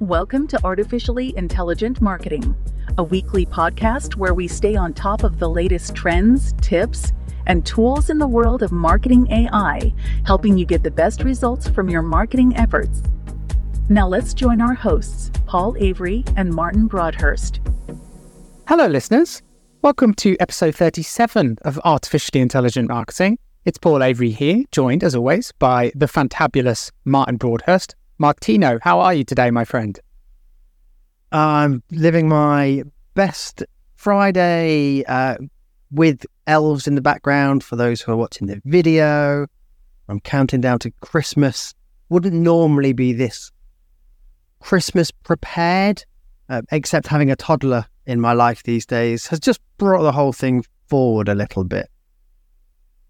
Welcome to Artificially Intelligent Marketing, a weekly podcast where we stay on top of the latest trends, tips, and tools in the world of marketing AI, helping you get the best results from your marketing efforts. Now let's join our hosts, Paul Avery and Martin Broadhurst. Hello, listeners. Welcome to episode 37 of Artificially Intelligent Marketing. It's Paul Avery here, joined as always by the fantabulous Martin Broadhurst. Martino, how are you today, my friend? I'm living my best Friday uh, with elves in the background for those who are watching the video. I'm counting down to Christmas. Wouldn't normally be this Christmas prepared, uh, except having a toddler in my life these days has just brought the whole thing forward a little bit.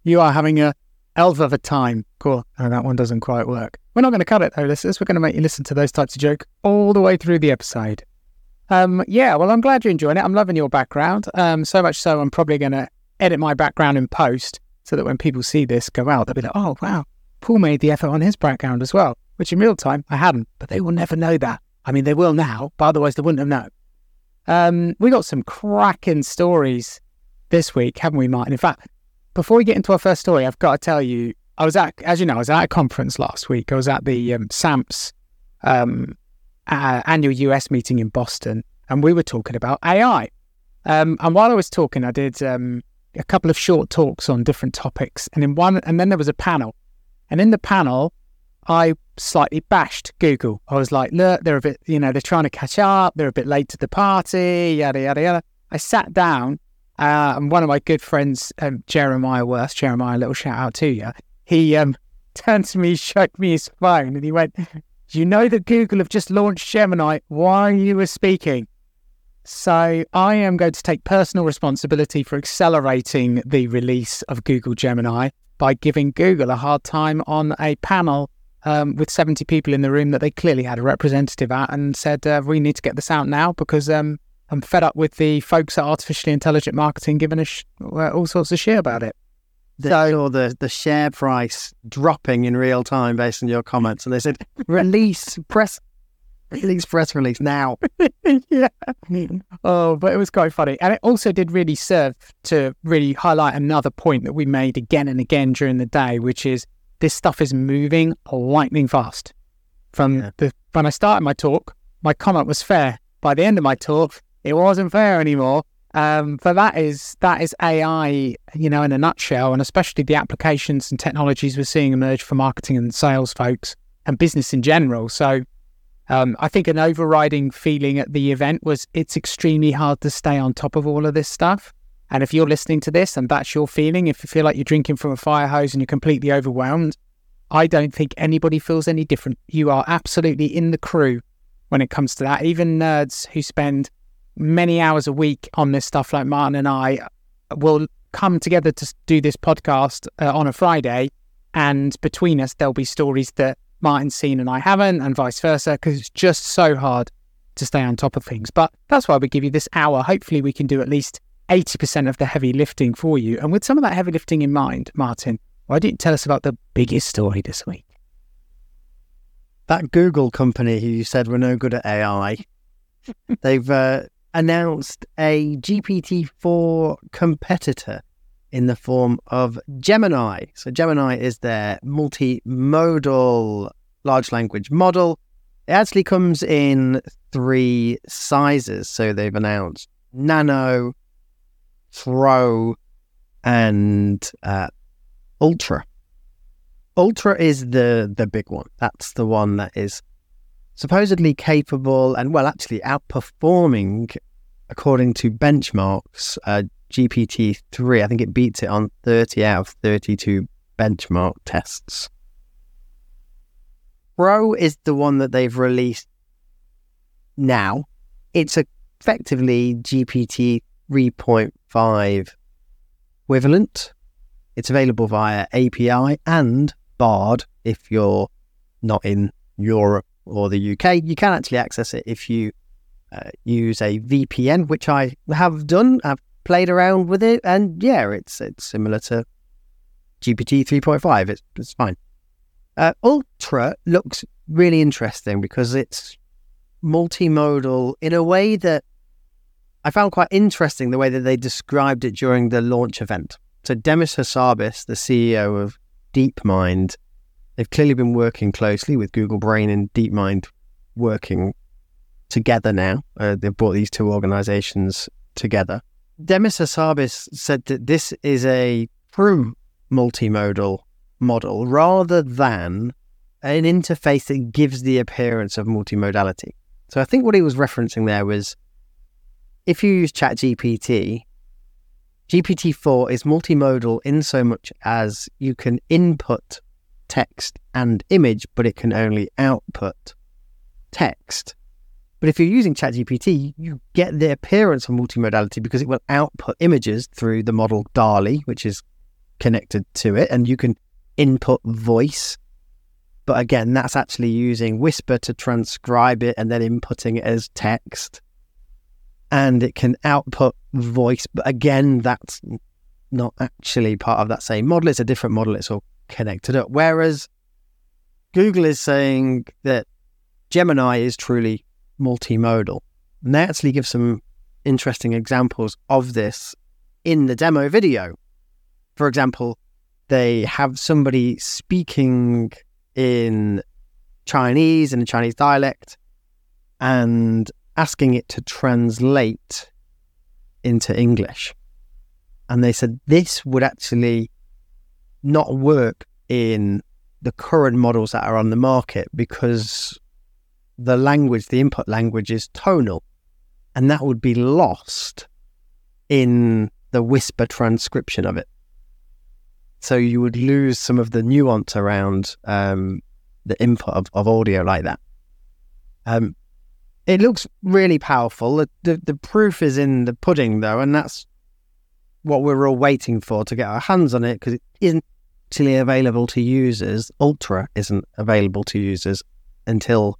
You are having a elf of a time. Cool. Oh, that one doesn't quite work. We're not going to cut it though, listeners. We're going to make you listen to those types of jokes all the way through the episode. Um, yeah, well, I'm glad you're enjoying it. I'm loving your background. Um, so much so, I'm probably going to edit my background in post so that when people see this go out, they'll be like, oh, wow, Paul made the effort on his background as well, which in real time I hadn't, but they will never know that. I mean, they will now, but otherwise they wouldn't have known. Um, we got some cracking stories this week, haven't we, Martin? In fact, before we get into our first story, I've got to tell you, I was at, as you know, I was at a conference last week. I was at the um, SAMPS um, uh, annual US meeting in Boston, and we were talking about AI. Um, and while I was talking, I did um, a couple of short talks on different topics, and in one, and then there was a panel, and in the panel, I slightly bashed Google. I was like, look, they're a bit, you know, they're trying to catch up. They're a bit late to the party, yada yada yada. I sat down, uh, and one of my good friends, um, Jeremiah Worth, Jeremiah, a little shout out to you he um, turned to me, showed me his phone, and he went, You know that Google have just launched Gemini while you were speaking. So I am going to take personal responsibility for accelerating the release of Google Gemini by giving Google a hard time on a panel um, with 70 people in the room that they clearly had a representative at and said, uh, We need to get this out now because um, I'm fed up with the folks at Artificially Intelligent Marketing giving us sh- all sorts of shit about it they so, saw the, the share price dropping in real time based on your comments, and they said, "Release press, release press release now." yeah. Oh, but it was quite funny, and it also did really serve to really highlight another point that we made again and again during the day, which is this stuff is moving lightning fast. From yeah. the when I started my talk, my comment was fair. By the end of my talk, it wasn't fair anymore um, but that is that is AI, you know, in a nutshell, and especially the applications and technologies we're seeing emerge for marketing and sales folks and business in general. So, um, I think an overriding feeling at the event was it's extremely hard to stay on top of all of this stuff. And if you're listening to this and that's your feeling, if you feel like you're drinking from a fire hose and you're completely overwhelmed, I don't think anybody feels any different. You are absolutely in the crew when it comes to that. Even nerds who spend many hours a week on this stuff, like Martin and I, will come together to do this podcast uh, on a Friday. And between us, there'll be stories that Martin's seen and I haven't, and vice versa, because it's just so hard to stay on top of things. But that's why we give you this hour. Hopefully, we can do at least 80% of the heavy lifting for you. And with some of that heavy lifting in mind, Martin, why didn't you tell us about the biggest story this week? That Google company who you said were no good at AI, they've uh, announced a GPT-4 competitor in the form of Gemini. So Gemini is their multimodal large language model. It actually comes in three sizes. So they've announced Nano, Pro, and uh, Ultra. Ultra is the the big one. That's the one that is supposedly capable and, well, actually outperforming, according to benchmarks, uh, GPT 3. I think it beats it on 30 out of 32 benchmark tests. Pro is the one that they've released now. It's effectively GPT 3.5 equivalent. It's available via API and Bard if you're not in Europe or the UK, you can actually access it if you uh, use a VPN, which I have done. I've played around with it, and yeah, it's it's similar to GPT 3.5. It's it's fine. Uh, Ultra looks really interesting because it's multimodal in a way that I found quite interesting the way that they described it during the launch event. So Demis Hassabis, the CEO of DeepMind, they've clearly been working closely with Google Brain and DeepMind working together now. Uh, they've brought these two organizations together. Demis Hassabis said that this is a true multimodal model rather than an interface that gives the appearance of multimodality. So I think what he was referencing there was if you use ChatGPT, GPT-4 is multimodal in so much as you can input text and image, but it can only output text. But if you're using ChatGPT, you get the appearance of multimodality because it will output images through the model DALL-E, which is connected to it, and you can input voice. But again, that's actually using Whisper to transcribe it and then inputting it as text. And it can output voice, but again, that's not actually part of that same model. It's a different model. It's all connected up. Whereas Google is saying that Gemini is truly multimodal. And they actually give some interesting examples of this in the demo video. For example, they have somebody speaking in Chinese in a Chinese dialect and asking it to translate into English. And they said this would actually not work in the current models that are on the market because the language, the input language is tonal, and that would be lost in the whisper transcription of it. So you would lose some of the nuance around um, the input of, of audio like that. Um, it looks really powerful. The, the, the proof is in the pudding, though, and that's what we're all waiting for to get our hands on it because it isn't actually available to users. Ultra isn't available to users until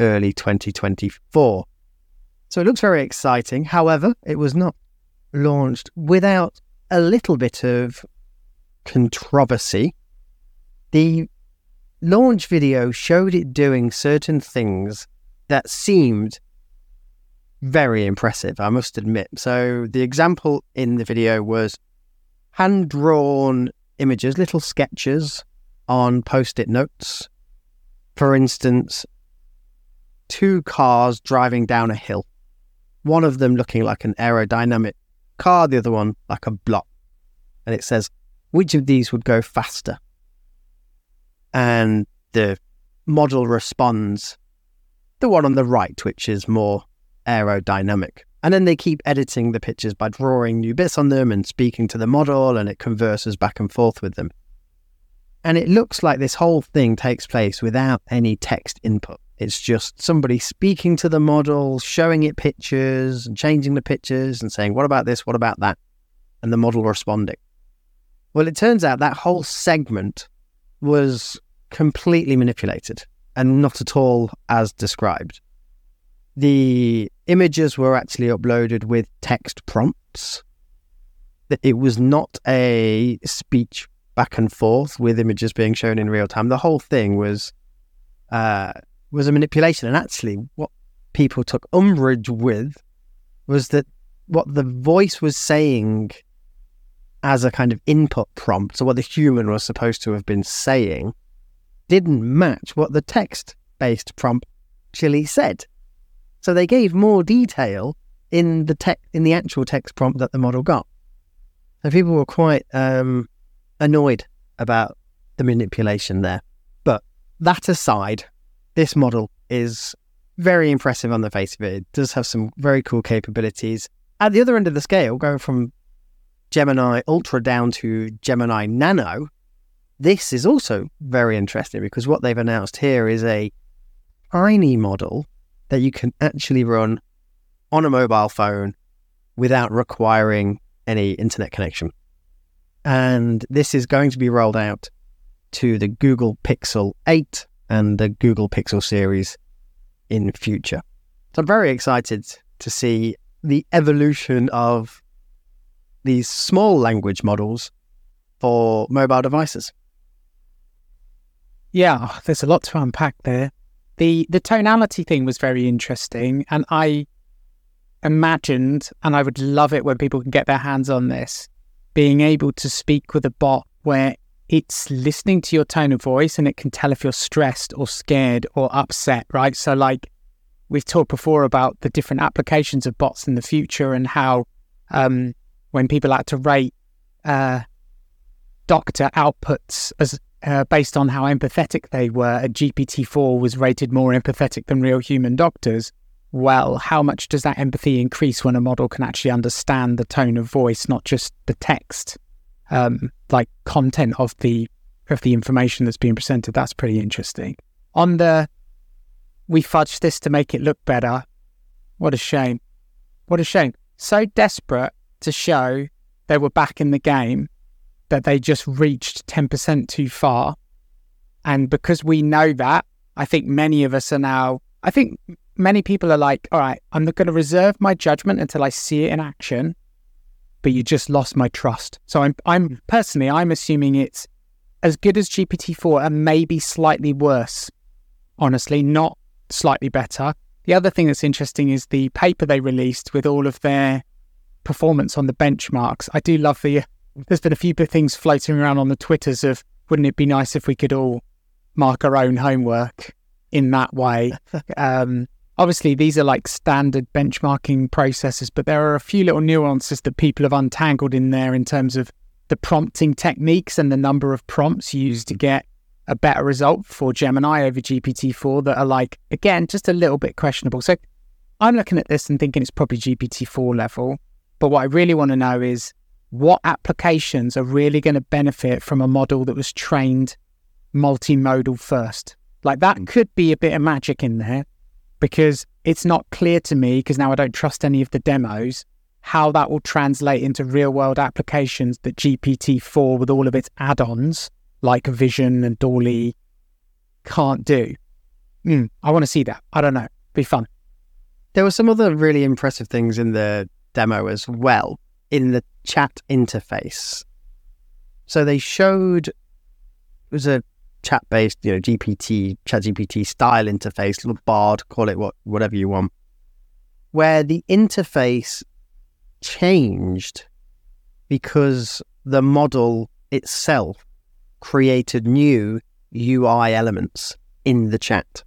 early 2024. So it looks very exciting. However, it was not launched without a little bit of controversy. The launch video showed it doing certain things that seemed very impressive, I must admit. So the example in the video was hand drawn images, little sketches on post it notes. For instance, two cars driving down a hill, one of them looking like an aerodynamic car, the other one like a block. And it says, which of these would go faster? And the model responds, the one on the right, which is more aerodynamic. And then they keep editing the pictures by drawing new bits on them and speaking to the model, and it converses back and forth with them. And it looks like this whole thing takes place without any text input. It's just somebody speaking to the model, showing it pictures and changing the pictures and saying, what about this? What about that? And the model responding. Well, it turns out that whole segment was completely manipulated and not at all as described. The images were actually uploaded with text prompts. It was not a speech back and forth with images being shown in real time. The whole thing was uh, was a manipulation. And actually, what people took umbrage with was that what the voice was saying as a kind of input prompt, so what the human was supposed to have been saying, didn't match what the text based prompt actually said. So they gave more detail in the tech in the actual text prompt that the model got. So people were quite um, annoyed about the manipulation there. But that aside, this model is very impressive on the face of it. It does have some very cool capabilities. At the other end of the scale, going from Gemini Ultra down to Gemini Nano, this is also very interesting because what they've announced here is a tiny model that you can actually run on a mobile phone without requiring any internet connection. And this is going to be rolled out to the Google Pixel 8 and the Google Pixel series in future. So I'm very excited to see the evolution of these small language models for mobile devices. Yeah, there's a lot to unpack there. The the tonality thing was very interesting, and I imagined, and I would love it when people can get their hands on this, being able to speak with a bot where it's listening to your tone of voice and it can tell if you're stressed or scared or upset, right? So, like we've talked before about the different applications of bots in the future and how um, when people had to rate uh, doctor outputs as uh, based on how empathetic they were, a GPT-4 was rated more empathetic than real human doctors. Well, how much does that empathy increase when a model can actually understand the tone of voice, not just the text, um, like content of the of the information that's being presented? That's pretty interesting. On the we fudged this to make it look better. What a shame. What a shame. So desperate to show they were back in the game that they just reached 10% too far. And because we know that, I think many of us are now, I think many people are like, all right, I'm going to reserve my judgment until I see it in action. But you just lost my trust. So I'm, I'm personally, I'm assuming it's as good as GPT-4 and maybe slightly worse. Honestly, not slightly better. The other thing that's interesting is the paper they released with all of their performance on the benchmarks. I do love the. There's been a few things floating around on the Twitters of wouldn't it be nice if we could all mark our own homework in that way. um, obviously, these are like standard benchmarking processes, but there are a few little nuances that people have untangled in there in terms of the prompting techniques and the number of prompts used to get a better result for Gemini over GPT-4 that are like, again, just a little bit questionable. So I'm looking at this and thinking it's probably GPT-4 level. But what I really want to know is what applications are really going to benefit from a model that was trained multimodal first? Like that mm. could be a bit of magic in there because it's not clear to me, because now I don't trust any of the demos, how that will translate into real world applications that GPT 4 with all of its add ons like Vision and DALL-E can't do. Mm, I want to see that. I don't know. Be fun. There were some other really impressive things in the demo as well in the chat interface. So they showed it was a chat based, you know, GPT, chat GPT style interface, little bard, call it what whatever you want, where the interface changed because the model itself created new UI elements in the chat.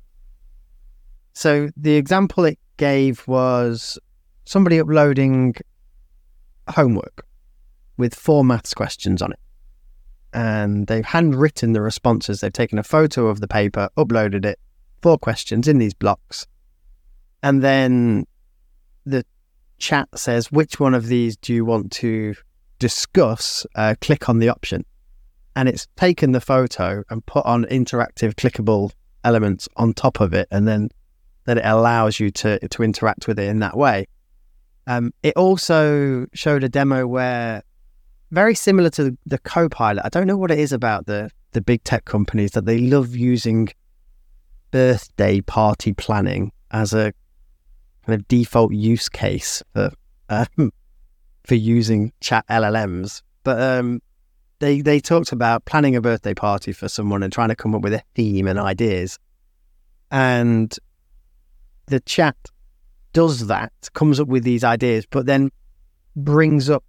So the example it gave was somebody uploading homework with four maths questions on it. And they've handwritten the responses. They've taken a photo of the paper, uploaded it, four questions in these blocks. And then the chat says, which one of these do you want to discuss? Uh, click on the option and it's taken the photo and put on interactive clickable elements on top of it and then that it allows you to to interact with it in that way um, it also showed a demo where very similar to the co-pilot i don't know what it is about the the big tech companies that they love using birthday party planning as a kind of default use case for um, for using chat llms but um, they they talked about planning a birthday party for someone and trying to come up with a theme and ideas. And the chat does that, comes up with these ideas, but then brings up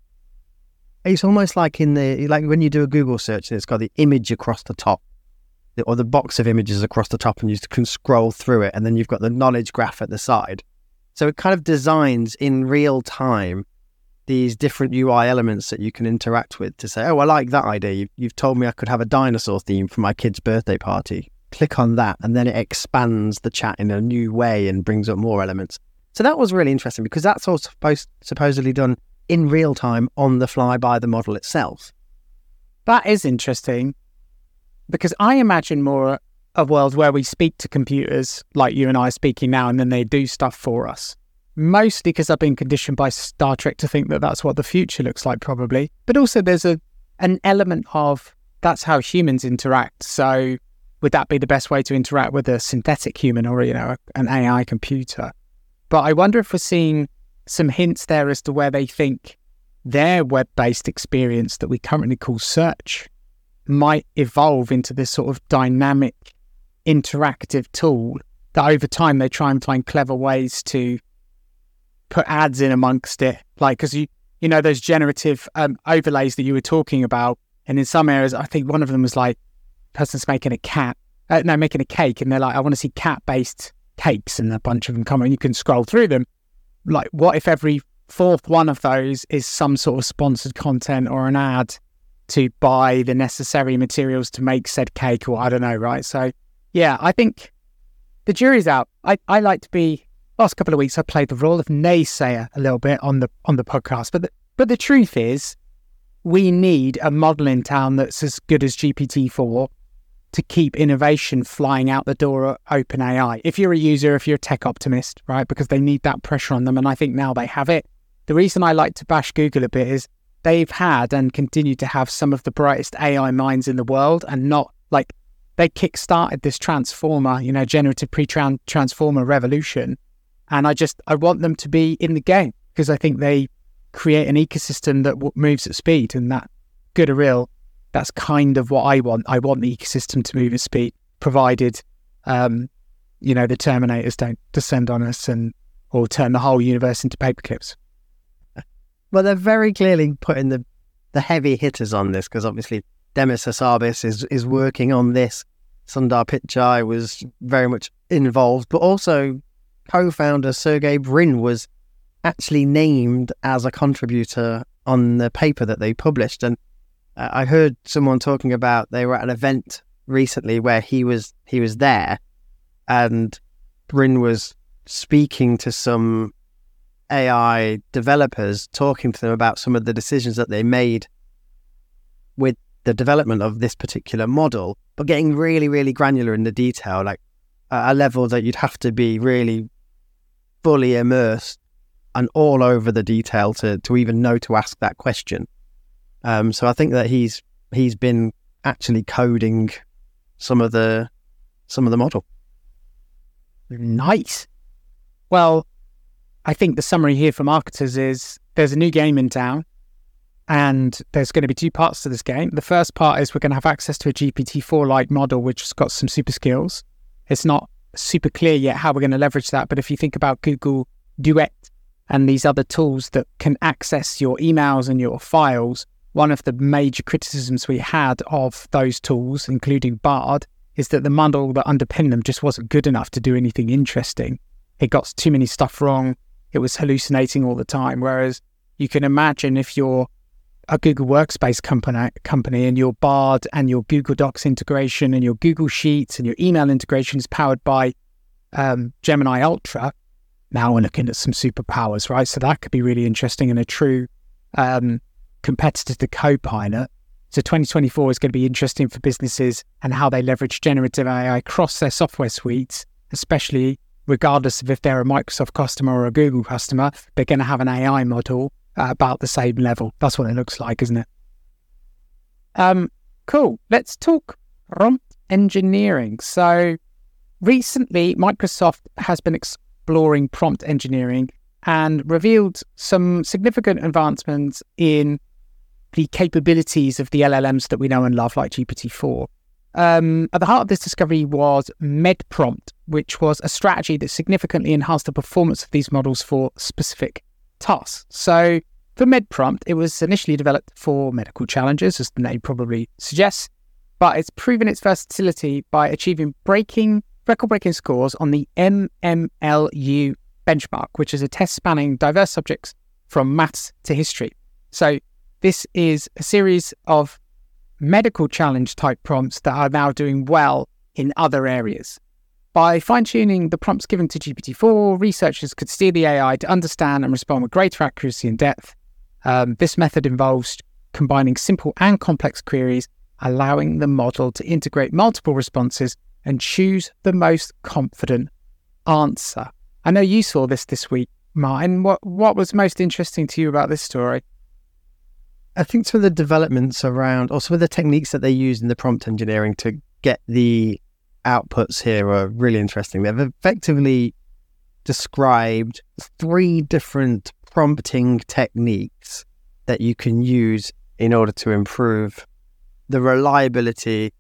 it's almost like in the like when you do a Google search and it's got the image across the top or the box of images across the top and you can scroll through it and then you've got the knowledge graph at the side. So it kind of designs in real time these different UI elements that you can interact with to say, oh, I like that idea. You've, you've told me I could have a dinosaur theme for my kid's birthday party. Click on that, and then it expands the chat in a new way and brings up more elements. So that was really interesting because that's all supposed supposedly done in real time on the fly by the model itself. That is interesting because I imagine more a world where we speak to computers like you and I are speaking now, and then they do stuff for us mostly because I've been conditioned by Star Trek to think that that's what the future looks like, probably. But also, there's a an element of that's how humans interact. So, would that be the best way to interact with a synthetic human or you know an AI computer? But I wonder if we're seeing some hints there as to where they think their web-based experience that we currently call search might evolve into this sort of dynamic interactive tool that over time they try and find clever ways to put ads in amongst it, like because you you know those generative um, overlays that you were talking about, and in some areas, I think one of them was like person's making a cat, uh, no, making a cake, and they're like, I want to see cat based cakes, and a bunch of them come, and you can scroll through them. Like, what if every fourth one of those is some sort of sponsored content or an ad to buy the necessary materials to make said cake, or I don't know, right? So, yeah, I think the jury's out. I, I like to be last couple of weeks I played the role of naysayer a little bit on the on the podcast. But the, but the truth is we need a model in town that's as good as GPT four to keep innovation flying out the door at OpenAI. If you're a user, if you're a tech optimist, right? Because they need that pressure on them. And I think now they have it. The reason I like to bash Google a bit is they've had and continue to have some of the brightest AI minds in the world and not like they kickstarted this transformer, you know, generative pre transformer revolution. And I just, I want them to be in the game because I think they create an ecosystem that moves at speed and that good or ill that's kind of what I want. I want the ecosystem to move at speed, provided, um, you know, the Terminators don't descend on us and or turn the whole universe into paperclips. Well, they're very clearly putting the the heavy hitters on this because obviously Demis Hassabis is is working on this. Sundar Pichai was very much involved, but also co-founder Sergey Brin was actually named as a contributor on the paper that they published, and I heard someone talking about they were at an event recently where he was he was there, and Brin was speaking to some AI developers, talking to them about some of the decisions that they made with the development of this particular model, but getting really, really granular in the detail, like a level that you'd have to be really fully immersed and all over the detail to to even know to ask that question. Um, so I think that he's he's been actually coding some of the some of the model. Nice. Well, I think the summary here for marketers is there's a new game in town, and there's going to be two parts to this game. The first part is we're going to have access to a GPT-4 like model, which has got some super skills. It's not super clear yet how we're going to leverage that, but if you think about Google Duet and these other tools that can access your emails and your files, one of the major criticisms we had of those tools, including Bard, is that the model that underpinned them just wasn't good enough to do anything interesting. It got too many stuff wrong. It was hallucinating all the time. Whereas you can imagine if you're a Google Workspace company, company and your Bard and your Google Docs integration and your Google Sheets and your email integration is powered by um, Gemini Ultra, now we're looking at some superpowers, right? So that could be really interesting and a true um, competitor to Copilot. So 2024 is going to be interesting for businesses and how they leverage generative AI across their software suites, especially regardless of if they're a Microsoft customer or a Google customer, they're going to have an AI model at about the same level. That's what it looks like, isn't it? Um, cool. Let's talk prompt engineering. So recently, Microsoft has been exploring prompt engineering and revealed some significant advancements in the capabilities of the LLMs that we know and love, like GPT-4. Um, at the heart of this discovery was MedPrompt, which was a strategy that significantly enhanced the performance of these models for specific tasks. So, for MedPrompt, it was initially developed for medical challenges, as the name probably suggests, but it's proven its versatility by achieving breaking record-breaking scores on the MMLU benchmark, which is a test spanning diverse subjects from maths to history. So, this is a series of medical challenge type prompts that are now doing well in other areas. By fine tuning the prompts given to GPT 4, researchers could steer the AI to understand and respond with greater accuracy and depth. Um, this method involves combining simple and complex queries, allowing the model to integrate multiple responses and choose the most confident answer. I know you saw this this week, Martin. What, what was most interesting to you about this story? I think some of the developments around, or some of the techniques that they use in the prompt engineering to get the outputs here are really interesting. They've effectively described three different prompting techniques that you can use in order to improve the reliability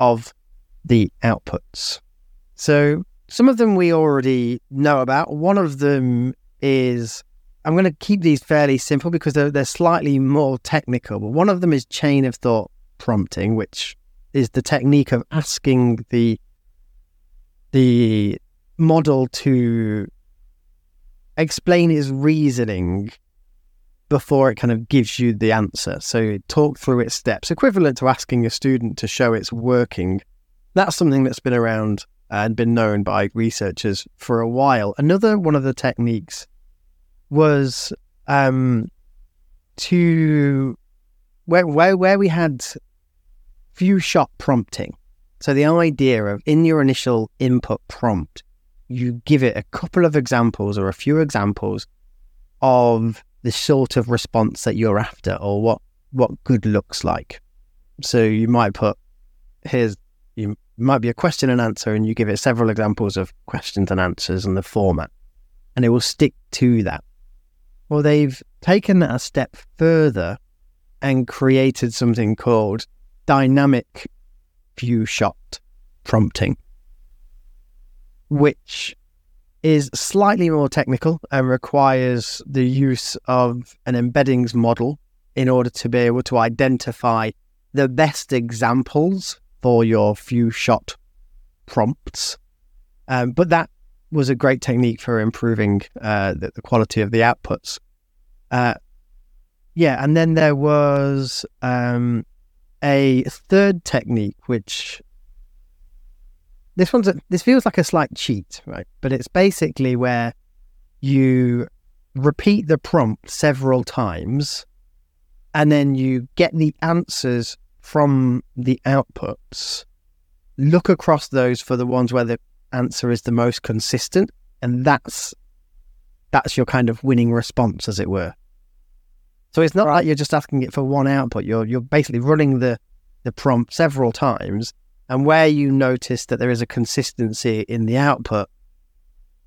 of the outputs. So, some of them we already know about. One of them is I'm going to keep these fairly simple because they're, they're slightly more technical. But one of them is chain of thought prompting, which is the technique of asking the the model to explain its reasoning before it kind of gives you the answer. So talk through its steps, equivalent to asking a student to show its working. That's something that's been around and been known by researchers for a while. Another one of the techniques was um, to where, where where we had few shot prompting. So the idea of in your initial input prompt, you give it a couple of examples or a few examples of the sort of response that you're after or what what good looks like. So you might put here's you might be a question and answer and you give it several examples of questions and answers and the format and it will stick to that. Well they've taken that a step further and created something called dynamic few shot prompting, which is slightly more technical and requires the use of an embeddings model in order to be able to identify the best examples for your few shot prompts. Um, but that was a great technique for improving uh, the, the, quality of the outputs. Uh, yeah, and then there was um, a third technique, which this one's a, this feels like a slight cheat, right? But it's basically where you repeat the prompt several times, and then you get the answers from the outputs. Look across those for the ones where the answer is the most consistent, and that's that's your kind of winning response, as it were. So it's not right. like you're just asking it for one output. You're you're basically running the the prompt several times, and where you notice that there is a consistency in the output,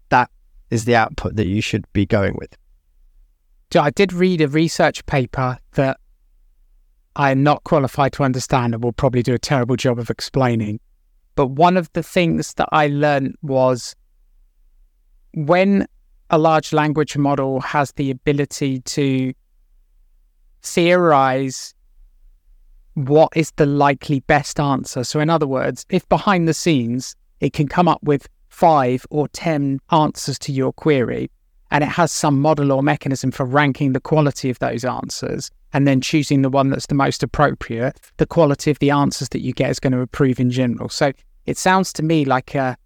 that is the output that you should be going with. So I did read a research paper that I am not qualified to understand and will probably do a terrible job of explaining. But one of the things that I learned was when a large language model has the ability to theorize what is the likely best answer. So, in other words, if behind the scenes it can come up with five or 10 answers to your query, and it has some model or mechanism for ranking the quality of those answers and then choosing the one that's the most appropriate, the quality of the answers that you get is going to improve in general. So, it sounds to me like a,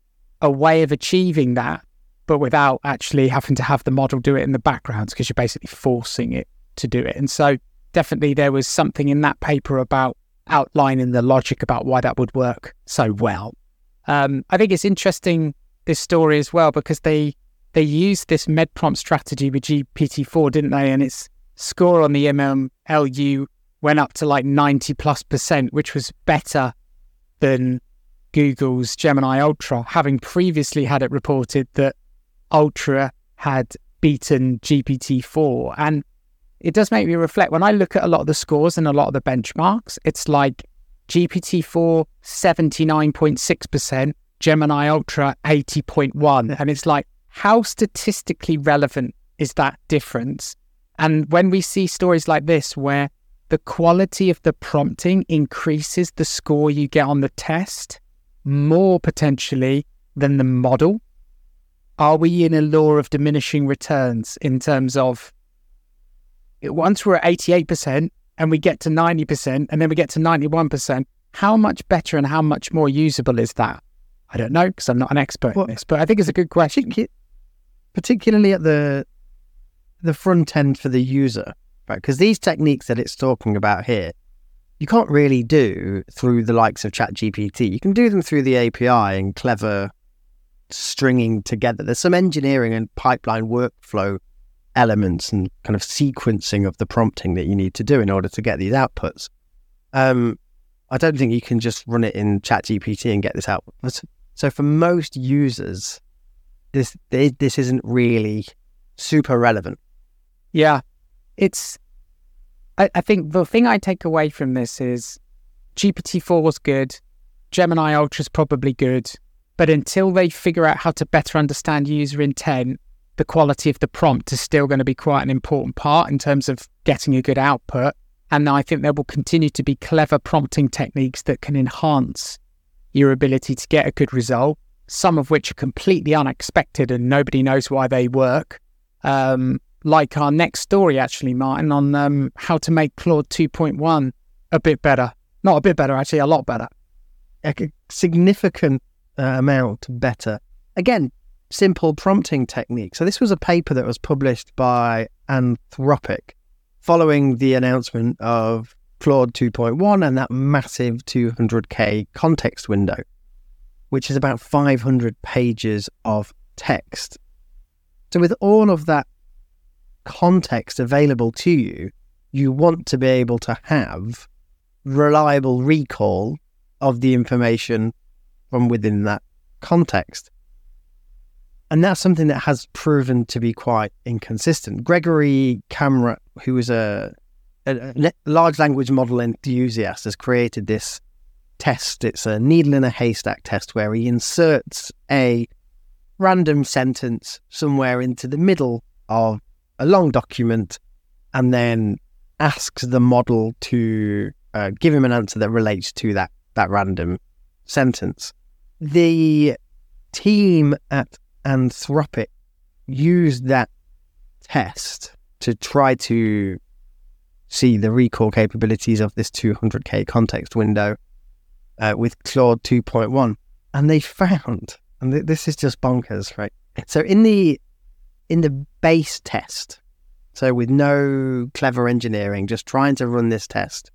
a way of achieving that, but without actually having to have the model do it in the background because you're basically forcing it to do it. And so, definitely there was something in that paper about outlining the logic about why that would work so well. Um, I think it's interesting this story as well because they they used this med prompt strategy with GPT-4, didn't they? And its score on the MMLU went up to like 90 plus percent, which was better than Google's Gemini Ultra, having previously had it reported that Ultra had beaten GPT-4. And it does make me reflect when I look at a lot of the scores and a lot of the benchmarks, it's like GPT-4 79.6%, Gemini Ultra 80.1 and it's like how statistically relevant is that difference? And when we see stories like this where the quality of the prompting increases the score you get on the test more potentially than the model, are we in a law of diminishing returns in terms of once we're at 88% and we get to 90% and then we get to 91%, how much better and how much more usable is that? I don't know because I'm not an expert well, in this, but I think it's a good question. Particularly at the the front end for the user, right? Because these techniques that it's talking about here, you can't really do through the likes of ChatGPT. You can do them through the API and clever stringing together. There's some engineering and pipeline workflow elements and kind of sequencing of the prompting that you need to do in order to get these outputs. Um, I don't think you can just run it in ChatGPT and get this out. So for most users, this this isn't really super relevant. Yeah, it's. I, I think the thing I take away from this is GPT four was good, Gemini Ultra is probably good, But until they figure out how to better understand user intent, the quality of the prompt is still going to be quite an important part in terms of getting a good output. And I think there will continue to be clever prompting techniques that can enhance your ability to get a good result, some of which are completely unexpected and nobody knows why they work. Um, like our next story, actually, Martin, on um, how to make Claude 2.1 a bit better. Not a bit better, actually, a lot better. A significant uh, amount better. Again, simple prompting technique. So, this was a paper that was published by Anthropic following the announcement of Claude 2.1 and that massive 200K context window, which is about 500 pages of text. So, with all of that context available to you, you want to be able to have reliable recall of the information from within that context. And that's something that has proven to be quite inconsistent. Gregory Kamradt, who is a a, a large language model enthusiast has created this test. It's a needle in a haystack test where he inserts a random sentence somewhere into the middle of a long document and then asks the model to uh, give him an answer that relates to that that random sentence. The team at Anthropic used that test to try to see the recall capabilities of this 200k context window uh, with Claude 2.1, and they found, and th- this is just bonkers, right? So in the in the base test, so with no clever engineering, just trying to run this test,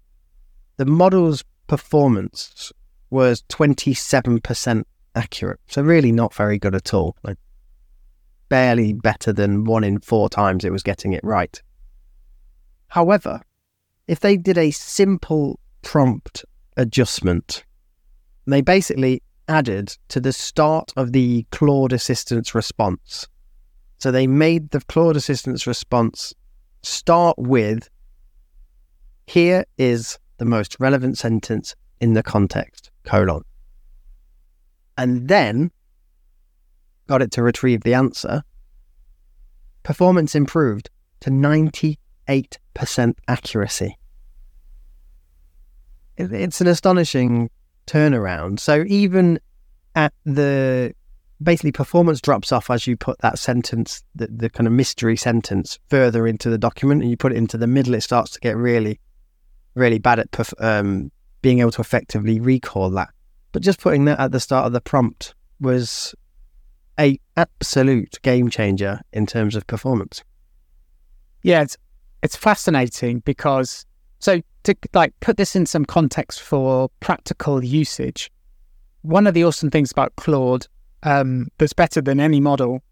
the model's performance was 27% accurate. So really not very good at all. Like barely better than one in four times it was getting it right. However, if they did a simple prompt adjustment, they basically added to the start of the Claude Assistant's response. So they made the Claude Assistant's response start with here is the most relevant sentence in the context, colon. And then got it to retrieve the answer. Performance improved to 90 8% accuracy. It's an astonishing turnaround. So even at the basically performance drops off as you put that sentence, the, the kind of mystery sentence, further into the document, and you put it into the middle. It starts to get really, really bad at perf- um, being able to effectively recall that. But just putting that at the start of the prompt was a absolute game changer in terms of performance. Yeah, it's it's fascinating because so to like put this in some context for practical usage, one of the awesome things about Claude um, that's better than any model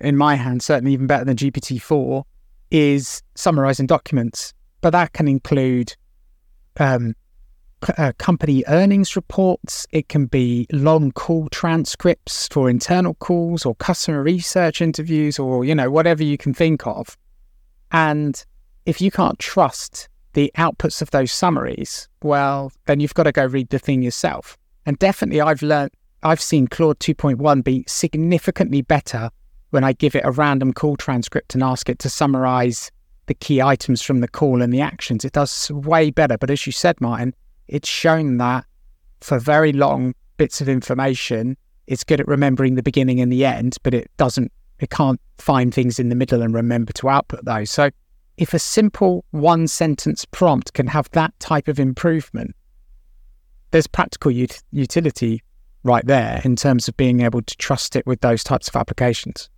in my hand, certainly even better than GPT four, is summarizing documents. But that can include um, uh, company earnings reports. It can be long call transcripts for internal calls or customer research interviews or you know whatever you can think of. And if you can't trust the outputs of those summaries, well, then you've got to go read the thing yourself. And definitely, I've learned, I've seen Claude 2.1 be significantly better when I give it a random call transcript and ask it to summarize the key items from the call and the actions. It does way better. But as you said, Martin, it's shown that for very long bits of information, it's good at remembering the beginning and the end, but it doesn't, it can't find things in the middle and remember to output those. So if a simple one sentence prompt can have that type of improvement, there's practical ut- utility right there in terms of being able to trust it with those types of applications.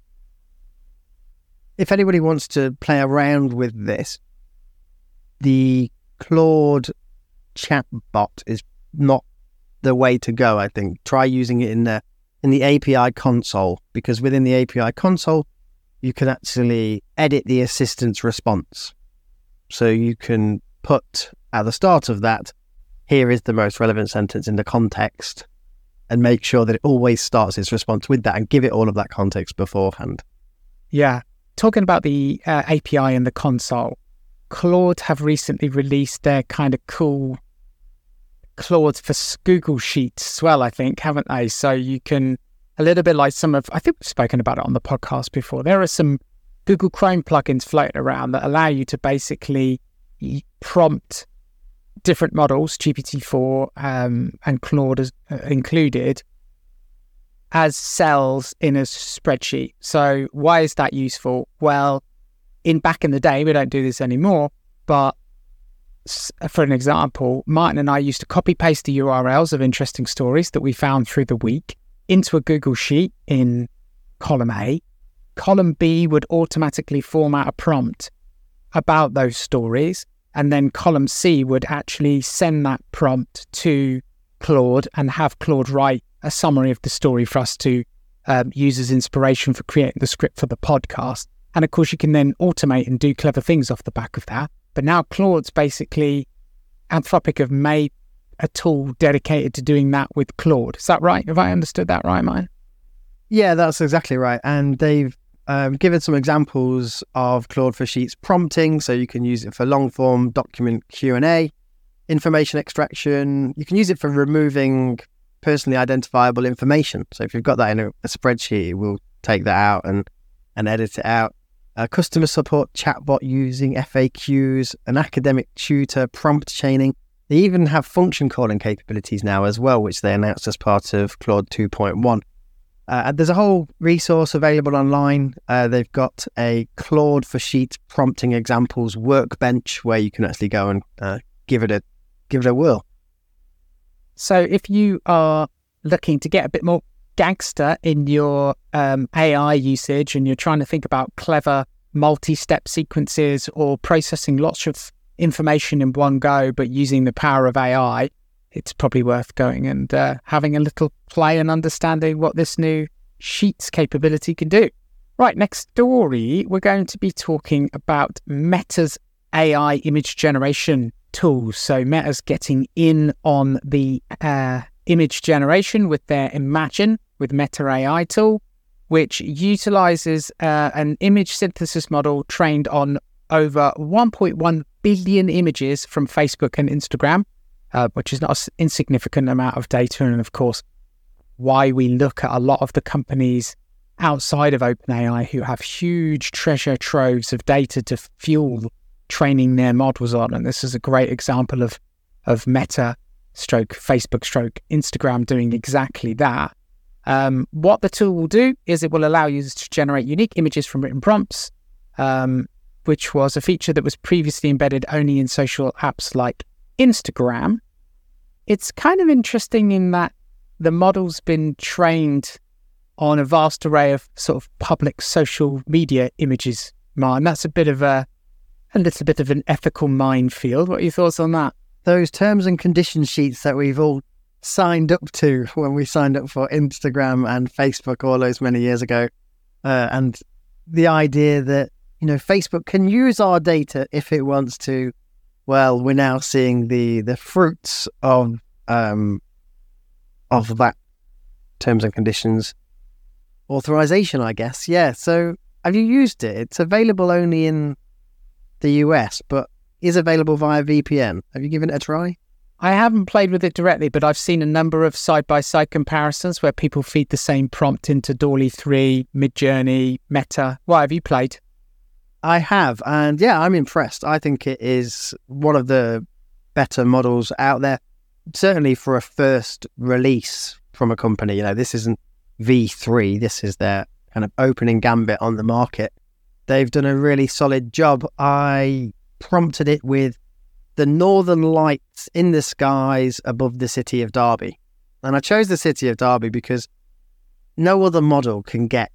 If anybody wants to play around with this, the Claude chatbot is not the way to go, I think. Try using it in the in the API console because within the API console you can actually edit the assistant's response. So you can put at the start of that, here is the most relevant sentence in the context, and make sure that it always starts its response with that and give it all of that context beforehand. Yeah. Talking about the uh, API and the console, Claude have recently released their kind of cool Claude for Google Sheets as well, I think, haven't they? So you can a little bit like some of, I think we've spoken about it on the podcast before. There are some Google Chrome plugins floating around that allow you to basically prompt different models, GPT-4 um, and Claude as, uh, included, as cells in a spreadsheet. So why is that useful? Well, in back in the day, we don't do this anymore, but for an example, Martin and I used to copy paste the URLs of interesting stories that we found through the week into a Google Sheet in column A. Column B would automatically format a prompt about those stories. And then column C would actually send that prompt to Claude and have Claude write a summary of the story for us to um, use as inspiration for creating the script for the podcast. And of course, you can then automate and do clever things off the back of that. But now Claude's basically, Anthropic have made a tool dedicated to doing that with Claude. Is that right? Have I understood that right, Mine? Yeah, that's exactly right. And they've um, given some examples of Claude for Sheets prompting, so you can use it for long form document Q and A, information extraction. You can use it for removing personally identifiable information. So if you've got that in a, a spreadsheet, it will take that out and and edit it out. A customer support chatbot using FAQs, an academic tutor, prompt chaining. They even have function calling capabilities now as well, which they announced as part of Claude 2.1. Uh, there's a whole resource available online. Uh, they've got a Claude for Sheets prompting examples workbench where you can actually go and uh, give it a give it a whirl. So if you are looking to get a bit more gangster in your um, AI usage and you're trying to think about clever multi-step sequences or processing lots of information in one go, but using the power of AI, it's probably worth going and uh, having a little play and understanding what this new Sheets capability can do. Right, next story, we're going to be talking about Meta's AI image generation tools. So, Meta's getting in on the uh, image generation with their Imagine with Meta AI tool, which utilizes uh, an image synthesis model trained on over 1.1 billion images from Facebook and Instagram uh, which is not an insignificant amount of data. And of course, why we look at a lot of the companies outside of OpenAI who have huge treasure troves of data to fuel training their models on. And this is a great example of, of Meta stroke, Facebook stroke, Instagram doing exactly that. Um, what the tool will do is it will allow users to generate unique images from written prompts, um, which was a feature that was previously embedded only in social apps like Instagram it's kind of interesting in that the model's been trained on a vast array of sort of public social media images, Martin. That's a bit of a a little bit of an ethical minefield. What are your thoughts on that? Those terms and condition sheets that we've all signed up to when we signed up for Instagram and Facebook all those many years ago, uh, and the idea that you know Facebook can use our data if it wants to well, we're now seeing the the fruits of um, of that terms and conditions authorization, I guess. Yeah. So have you used it? It's available only in the US, but is available via VPN. Have you given it a try? I haven't played with it directly, but I've seen a number of side by side comparisons where people feed the same prompt into DALL-E 3, Midjourney, Meta. Why have you played? I have, and yeah, I'm impressed. I think it is one of the better models out there. Certainly for a first release from a company, you know, this isn't V3. This is their kind of opening gambit on the market. They've done a really solid job. I prompted it with the northern lights in the skies above the city of Derby. And I chose the city of Derby because no other model can get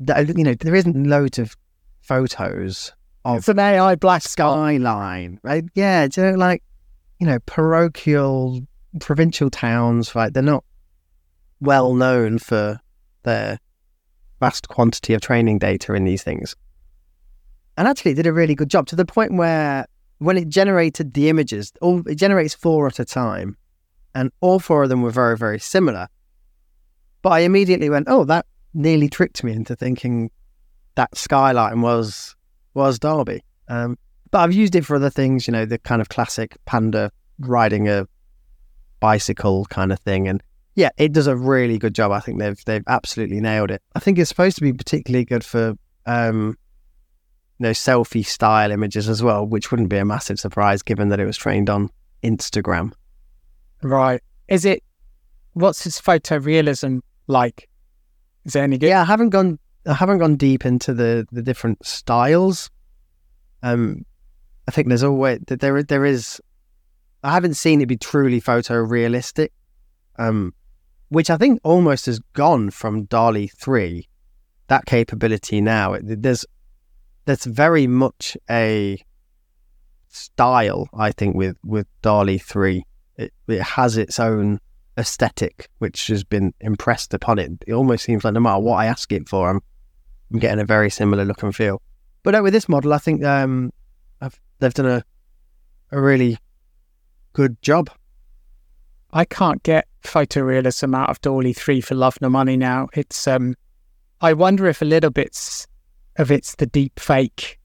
you know, there isn't loads of photos of it's an AI black skyline, oh. right? Yeah, do you know, like you know, parochial provincial towns, right? They're not well known for their vast quantity of training data in these things. And actually, it did a really good job to the point where when it generated the images, all it generates four at a time, and all four of them were very, very similar. But I immediately went, "Oh, that nearly tricked me into thinking that skyline was was Derby. Um, but I've used it for other things, you know, the kind of classic panda riding a bicycle kind of thing. And yeah, it does a really good job. I think they've they've absolutely nailed it. I think it's supposed to be particularly good for um, you know selfie style images as well, which wouldn't be a massive surprise given that it was trained on Instagram. Right. Is it what's its photorealism like? Is any good? Yeah, I haven't gone I haven't gone deep into the the different styles. Um, I think there's always there there is. I haven't seen it be truly photorealistic, um, which I think almost has gone from DALL-E three. That capability now, there's there's very much a style. I think with with DALL-E three, it, it has its own aesthetic, which has been impressed upon it. It almost seems like no matter what I ask it for, I'm, I'm getting a very similar look and feel. But with this model, I think um, they've done a a really good job. I can't get photorealism out of DALL-E 3 for love nor money now. It's um I wonder if a little bit of it's the deep fake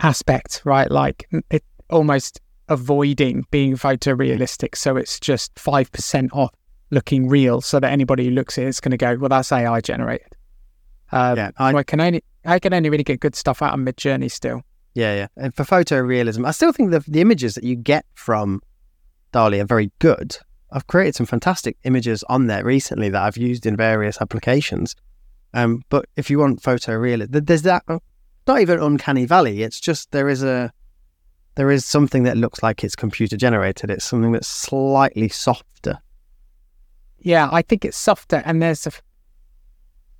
aspect, right? Like it almost avoiding being photorealistic. So it's just 5% off looking real so that anybody who looks at it is going to go, well, that's AI generated. Um, yeah, I, I, can only I can only really get good stuff out of Midjourney still. Yeah, yeah. And for photorealism, I still think the the images that you get from DALL-E are very good. I've created some fantastic images on there recently that I've used in various applications. Um, but if you want photorealism, there's that. Not even uncanny valley. It's just there is a there is something that looks like it's computer generated. It's something that's slightly softer. Yeah, I think it's softer, and there's a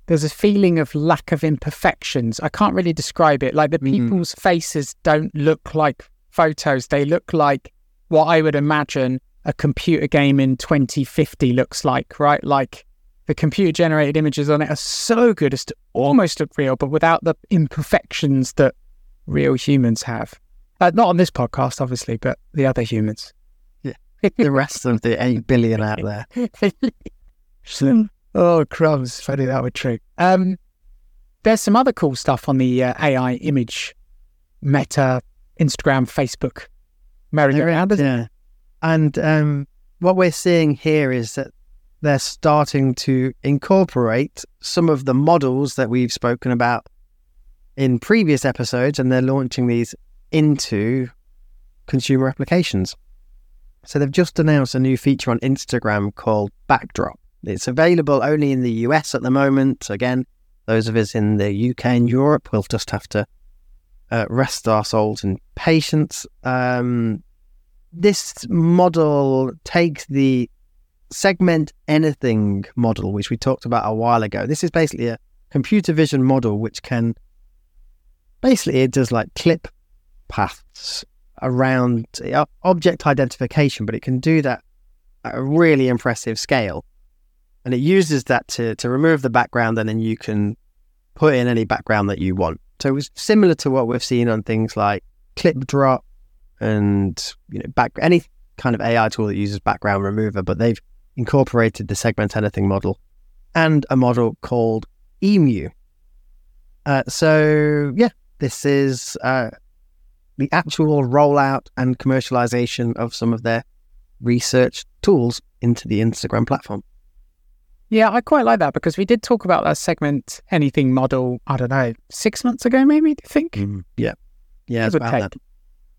there's a feeling of lack of imperfections. I can't really describe it. Like the mm-hmm. people's faces don't look like photos. They look like what I would imagine a computer game in 2050 looks like, right? Like the computer generated images on it are so good as to almost look real, but without the imperfections that real humans have. Uh, not on this podcast, obviously, but the other humans. Yeah. the rest of the 8 billion out there. Oh, crumbs. If only that were true. Um, there's some other cool stuff on the uh, AI image meta, Instagram, Facebook merry-go-round. Yeah. And um, what we're seeing here is that they're starting to incorporate some of the models that we've spoken about in previous episodes, and they're launching these into consumer applications. So they've just announced a new feature on Instagram called Backdrop. It's available only in the US at the moment. Again, those of us in the UK and Europe will just have to uh, rest our souls in patience. Um, this model takes the segment anything model, which we talked about a while ago. This is basically a computer vision model which can basically it does like clip paths around uh, object identification, but it can do that at a really impressive scale and it uses that to to remove the background, and then you can put in any background that you want. So it was similar to what we've seen on things like ClipDrop and you know back any kind of AI tool that uses background remover, but they've incorporated the segment anything model and a model called Emu. Uh, so yeah, this is uh, the actual rollout and commercialization of some of their research tools into the Instagram platform. Yeah, I quite like that because we did talk about that segment anything model, I don't know, six months ago, maybe, do you think? Mm, yeah. Yeah, it about that.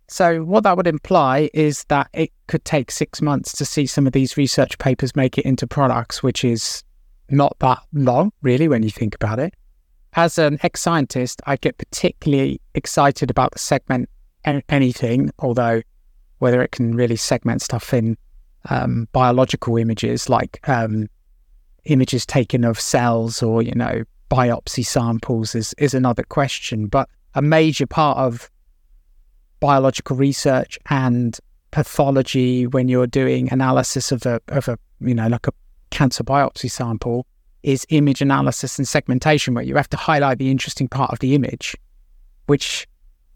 So, what that would imply is that it could take six months to see some of these research papers make it into products, which is not that long, really, when you think about it. As an ex scientist, I get particularly excited about the segment anything, although whether it can really segment stuff in um, biological images like um, images taken of cells or, you know, biopsy samples is, is another question. But a major part of biological research and pathology when you're doing analysis of a, of a, you know, like a cancer biopsy sample is image analysis and segmentation, where you have to highlight the interesting part of the image, which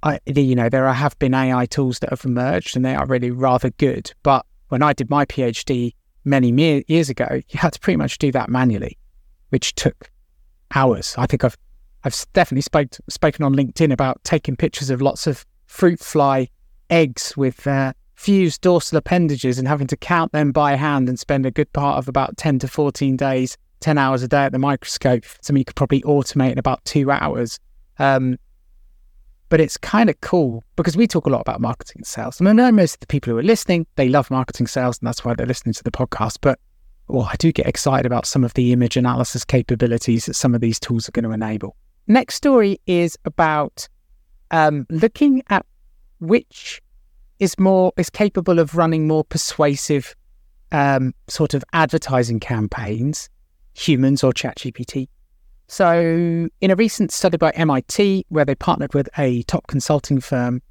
I, you know, there have been AI tools that have emerged and they are really rather good. But when I did my PhD, many years ago, you had to pretty much do that manually, which took hours. I think I've I've definitely spoke, spoken on LinkedIn about taking pictures of lots of fruit fly eggs with uh, fused dorsal appendages and having to count them by hand and spend a good part of about 10 to 14 days, 10 hours a day at the microscope. Something you could probably automate in about two hours. Um, but it's kind of cool because we talk a lot about marketing and sales. I I know most of the people who are listening, they love marketing sales, and that's why they're listening to the podcast. But well, I do get excited about some of the image analysis capabilities that some of these tools are going to enable. Next story is about um, looking at which is more is capable of running more persuasive um, sort of advertising campaigns, humans or ChatGPT. So, in a recent study by MIT, where they partnered with a top consulting firm,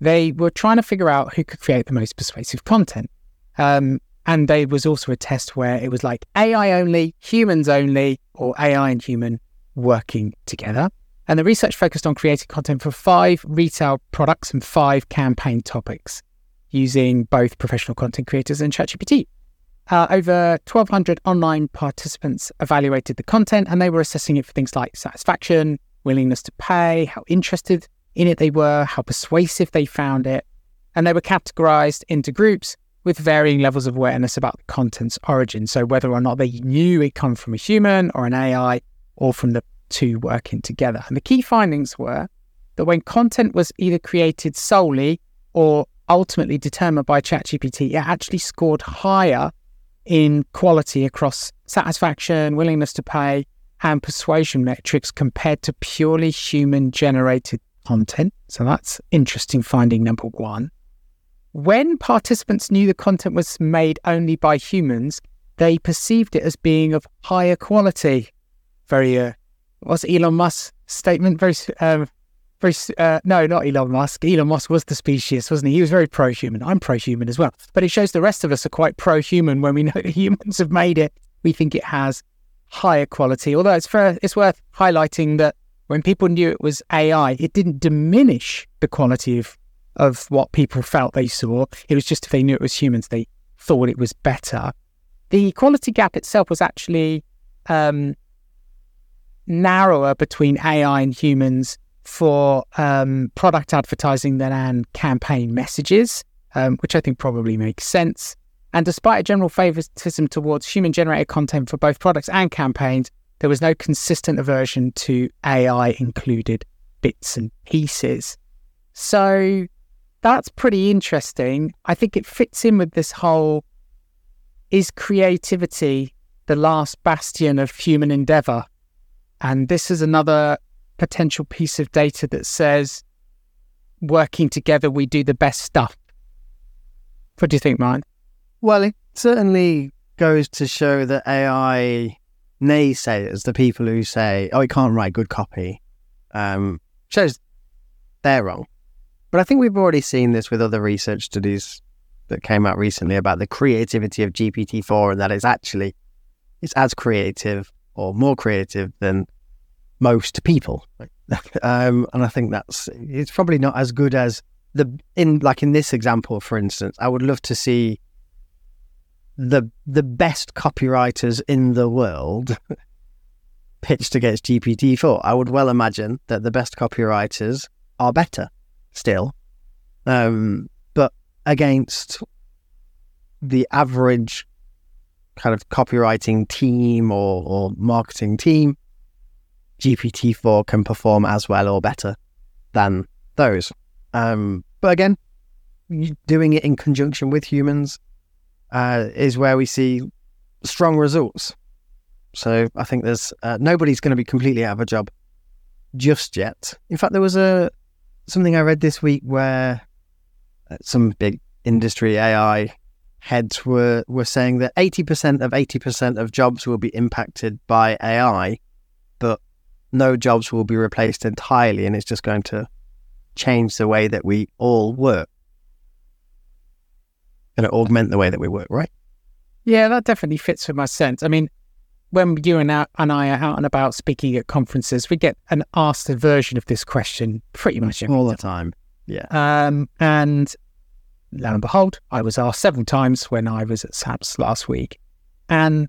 they were trying to figure out who could create the most persuasive content. Um, and there was also a test where it was like AI only, humans only, or AI and human working together. And the research focused on creating content for five retail products and five campaign topics using both professional content creators and ChatGPT. Uh, over 1,200 online participants evaluated the content and they were assessing it for things like satisfaction, willingness to pay, how interested in it they were, how persuasive they found it. And they were categorized into groups with varying levels of awareness about the content's origin. So, whether or not they knew it come from a human or an AI or from the two working together. And the key findings were that when content was either created solely or ultimately determined by ChatGPT, it actually scored higher in quality across satisfaction, willingness to pay, and persuasion metrics compared to purely human generated content. So that's interesting finding number one. When participants knew the content was made only by humans, they perceived it as being of higher quality. Very, uh, what's Elon Musk's statement? Very, um, very, uh, no, not Elon Musk. Elon Musk was the species, wasn't he? He was very pro human. I'm pro human as well. But it shows the rest of us are quite pro human when we know humans have made it. We think it has higher quality. Although it's, fair, it's worth highlighting that when people knew it was AI, it didn't diminish the quality of, of what people felt they saw. It was just if they knew it was humans, they thought it was better. The quality gap itself was actually um, narrower between AI and humans for um, product advertising than campaign messages, um, which I think probably makes sense. And despite a general favoritism towards human generated content for both products and campaigns, there was no consistent aversion to AI included bits and pieces. So that's pretty interesting. I think it fits in with this whole is creativity the last bastion of human endeavor? And this is another potential piece of data that says working together we do the best stuff. What do you think, Martin? Well, it certainly goes to show that AI naysayers, the people who say, oh, he can't write good copy, um, shows they're wrong. But I think we've already seen this with other research studies that came out recently about the creativity of GPT-4 and that it's actually it's as creative or more creative than most people. um, and I think that's it's probably not as good as the in like in this example, for instance. I would love to see the the best copywriters in the world pitched against GPT four. I would well imagine that the best copywriters are better still, um, but against the average kind of copywriting team or, or marketing team, GPT-4 can perform as well or better than those. Um, but again, doing it in conjunction with humans uh, is where we see strong results. So I think there's uh, nobody's going to be completely out of a job just yet. In fact, there was a something I read this week where uh, some big industry AI heads were were saying that 80% of 80% of jobs will be impacted by AI, no jobs will be replaced entirely, and it's just going to change the way that we all work. Going to augment the way that we work, right? Yeah, that definitely fits with my sense. I mean, when you and, I are out and about speaking at conferences, we get an asked version of this question pretty much all the time. Yeah. Um, and lo and behold, I was asked several times when I was at SAPS last week. And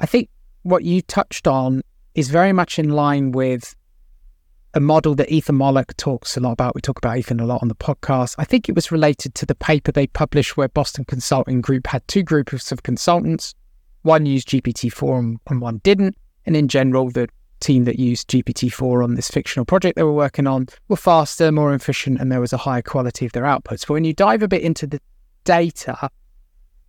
I think what you touched on is very much in line with a model that Ethan Mollick talks a lot about. We talk about Ethan a lot on the podcast. I think it was related to the paper they published where Boston Consulting Group had two groups of consultants. One used GPT-4 and, and one didn't. And in general, the team that used GPT-4 on this fictional project they were working on were faster, more efficient, and there was a higher quality of their outputs. But when you dive a bit into the data,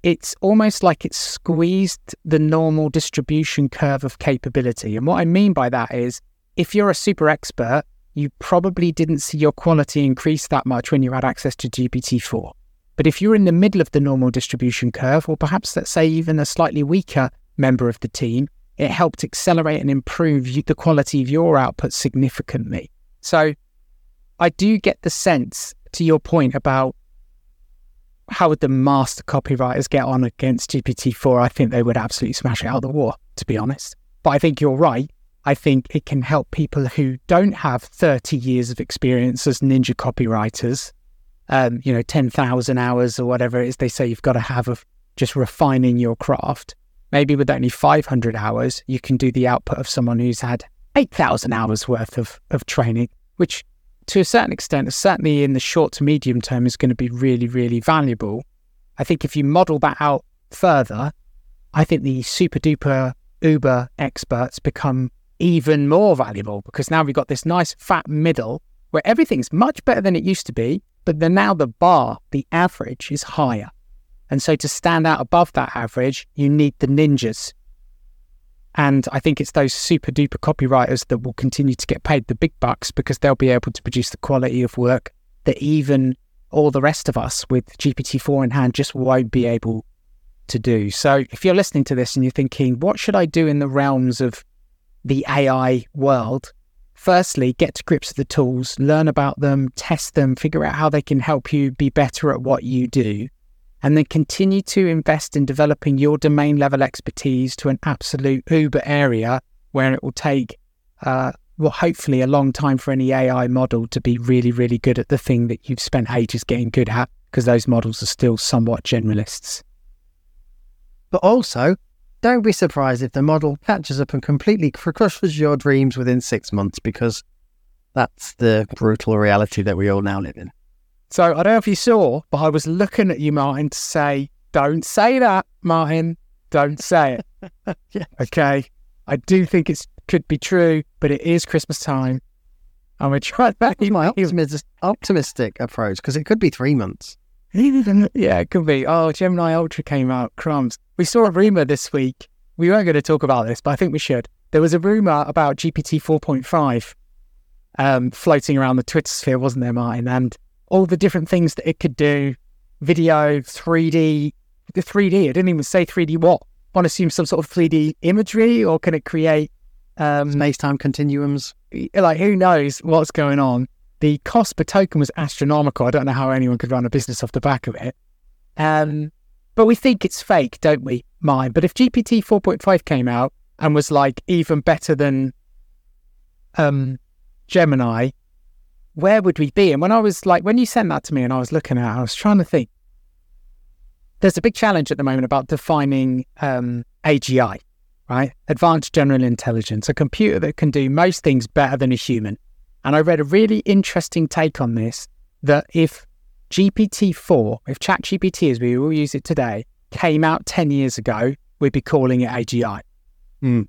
it's almost like it's squeezed the normal distribution curve of capability. And what I mean by that is if you're a super expert, you probably didn't see your quality increase that much when you had access to GPT-4. But if you're in the middle of the normal distribution curve, or perhaps let's say even a slightly weaker member of the team, it helped accelerate and improve the quality of your output significantly. So I do get the sense to your point about how would the master copywriters get on against GPT-4? I think they would absolutely smash it out of the war, to be honest. But I think you're right. I think it can help people who don't have 30 years of experience as ninja copywriters, um, you know, 10,000 hours or whatever it is they say you've got to have of just refining your craft. Maybe with only 500 hours, you can do the output of someone who's had 8,000 hours worth of, of training, which to a certain extent, certainly in the short to medium term, is going to be really, really valuable. I think if you model that out further, I think the super duper Uber experts become even more valuable because now we've got this nice fat middle where everything's much better than it used to be, but then now the bar, the average is higher. And so to stand out above that average, you need the ninjas and I think it's those super duper copywriters that will continue to get paid the big bucks because they'll be able to produce the quality of work that even all the rest of us with GPT-4 in hand just won't be able to do. So if you're listening to this and you're thinking, what should I do in the realms of the AI world? Firstly, get to grips with the tools, learn about them, test them, figure out how they can help you be better at what you do and then continue to invest in developing your domain level expertise to an absolute uber area where it will take, uh, well, hopefully a long time for any AI model to be really, really good at the thing that you've spent ages getting good at, because those models are still somewhat generalists. But also, don't be surprised if the model catches up and completely crushes your dreams within six months, because that's the brutal reality that we all now live in. So I don't know if you saw, but I was looking at you, Martin, to say, don't say that, Martin. Don't say it. yes. Okay. I do think it could be true, but it is Christmas time. And we're trying to back. my optimistic, optimistic approach because it could be three months. yeah, it could be. Oh, Gemini Ultra came out. Crumbs. We saw a rumor this week. We weren't going to talk about this, but I think we should. There was a rumor about GPT 4.5 um, floating around the Twitter sphere, wasn't there, Martin? And all the different things that it could do video, 3D, the 3D. It didn't even say 3D what. I want to assume some sort of 3D imagery or can it create um, space time continuums? Like, who knows what's going on? The cost per token was astronomical. I don't know how anyone could run a business off the back of it. Um, but we think it's fake, don't we? Mine. But if GPT 4.5 came out and was like even better than um, Gemini, where would we be? And when I was like, when you sent that to me and I was looking at it, I was trying to think. There's a big challenge at the moment about defining um, AGI, right? Advanced General Intelligence, a computer that can do most things better than a human. And I read a really interesting take on this that if GPT-4, if ChatGPT as we all use it today, came out 10 years ago, we'd be calling it AGI. Mm.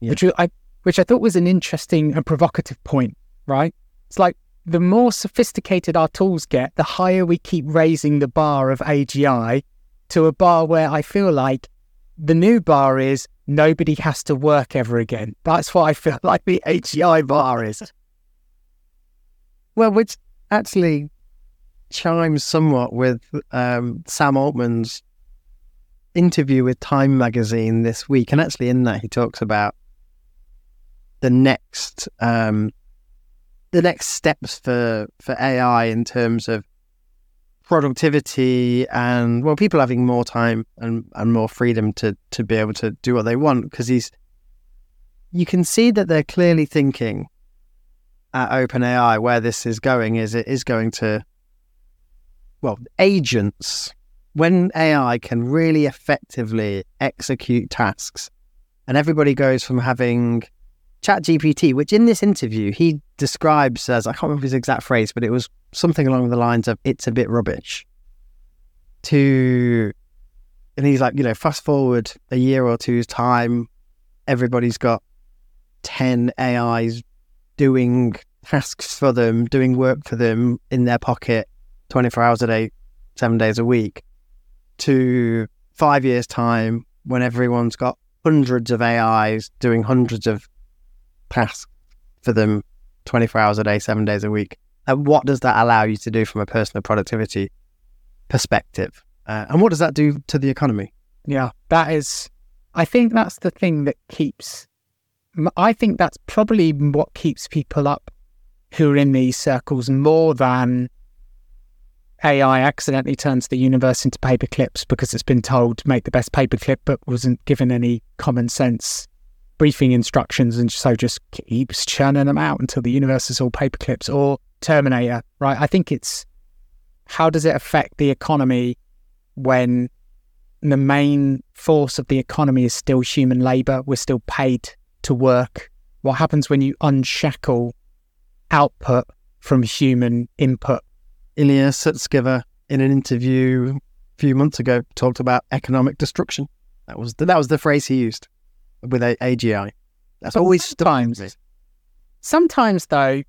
Yeah. Which, I, which I thought was an interesting and provocative point, right? It's like the more sophisticated our tools get, the higher we keep raising the bar of AGI to a bar where I feel like the new bar is nobody has to work ever again. That's what I feel like the AGI bar is. Well, which actually chimes somewhat with um, Sam Altman's interview with Time magazine this week. And actually, in that, he talks about the next um, the next steps for for AI in terms of productivity and well people having more time and, and more freedom to to be able to do what they want because he's you can see that they're clearly thinking at OpenAI where this is going is it is going to well agents when AI can really effectively execute tasks and everybody goes from having ChatGPT, which in this interview he describes as I can't remember his exact phrase, but it was something along the lines of "it's a bit rubbish." To and he's like, you know, fast forward a year or two's time, everybody's got 10 AIs doing tasks for them, doing work for them in their pocket 24 hours a day, seven days a week, to five years' time when everyone's got hundreds of AIs doing hundreds of tasks for them 24 hours a day, seven days a week. And what does that allow you to do from a personal productivity perspective? Uh, and what does that do to the economy? Yeah, that is, I think that's the thing that keeps, I think that's probably what keeps people up who are in these circles more than AI accidentally turns the universe into paper clips because it's been told to make the best paperclip but wasn't given any common sense briefing instructions and so just keeps churning them out until the universe is all paperclips or Terminator, right? I think it's how does it affect the economy when the main force of the economy is still human labor? We're still paid to work. What happens when you unshackle output from human input? Ilya Sutskever, in an interview a few months ago, talked about economic destruction. That was the, that was the phrase he used with a- AGI. That's But always stuck with me. sometimes, sometimes though,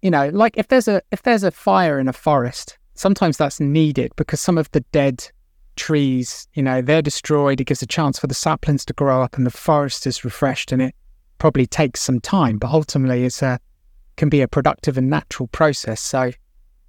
you know, like if there's a if there's a fire in a forest, sometimes that's needed because some of the dead trees, you know, they're destroyed. It gives a chance for the saplings to grow up, and the forest is refreshed. And it probably takes some time, but ultimately, it's a can be a productive and natural process. So,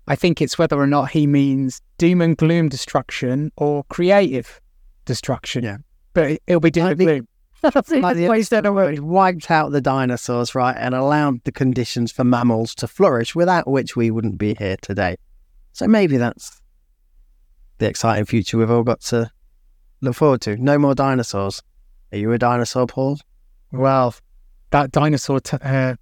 I think it's whether or not he means doom and gloom destruction or creative destruction. Yeah. but it- it'll be doom and gloom. Like the- Waste that away. Wiped out the dinosaurs, right, and allowed the conditions for mammals to flourish, without which we wouldn't be here today. So maybe that's the exciting future we've all got to look forward to. No more dinosaurs. Are you a dinosaur, Paul? Well, that dinosaur t- uh,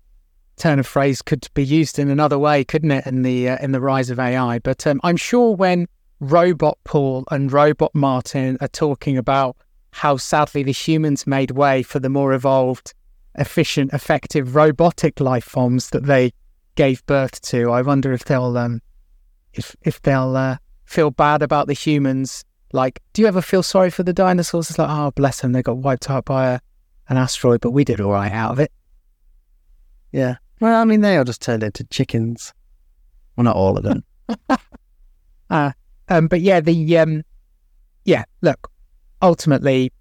turn of phrase could be used in another way, couldn't it? In the uh, in the rise of AI, but um, I'm sure when Robot Paul and Robot Martin are talking about how sadly the humans made way for the more evolved, efficient, effective robotic life forms that they gave birth to, I wonder if they'll um, if if they'll uh, feel bad about the humans. Like, do you ever feel sorry for the dinosaurs? It's like, oh, bless them, they got wiped out by a an asteroid, but we did all right out of it. Yeah. Well, I mean, they all just turned into chickens. Well, not all of them. Um, but yeah, the um, yeah, look, ultimately,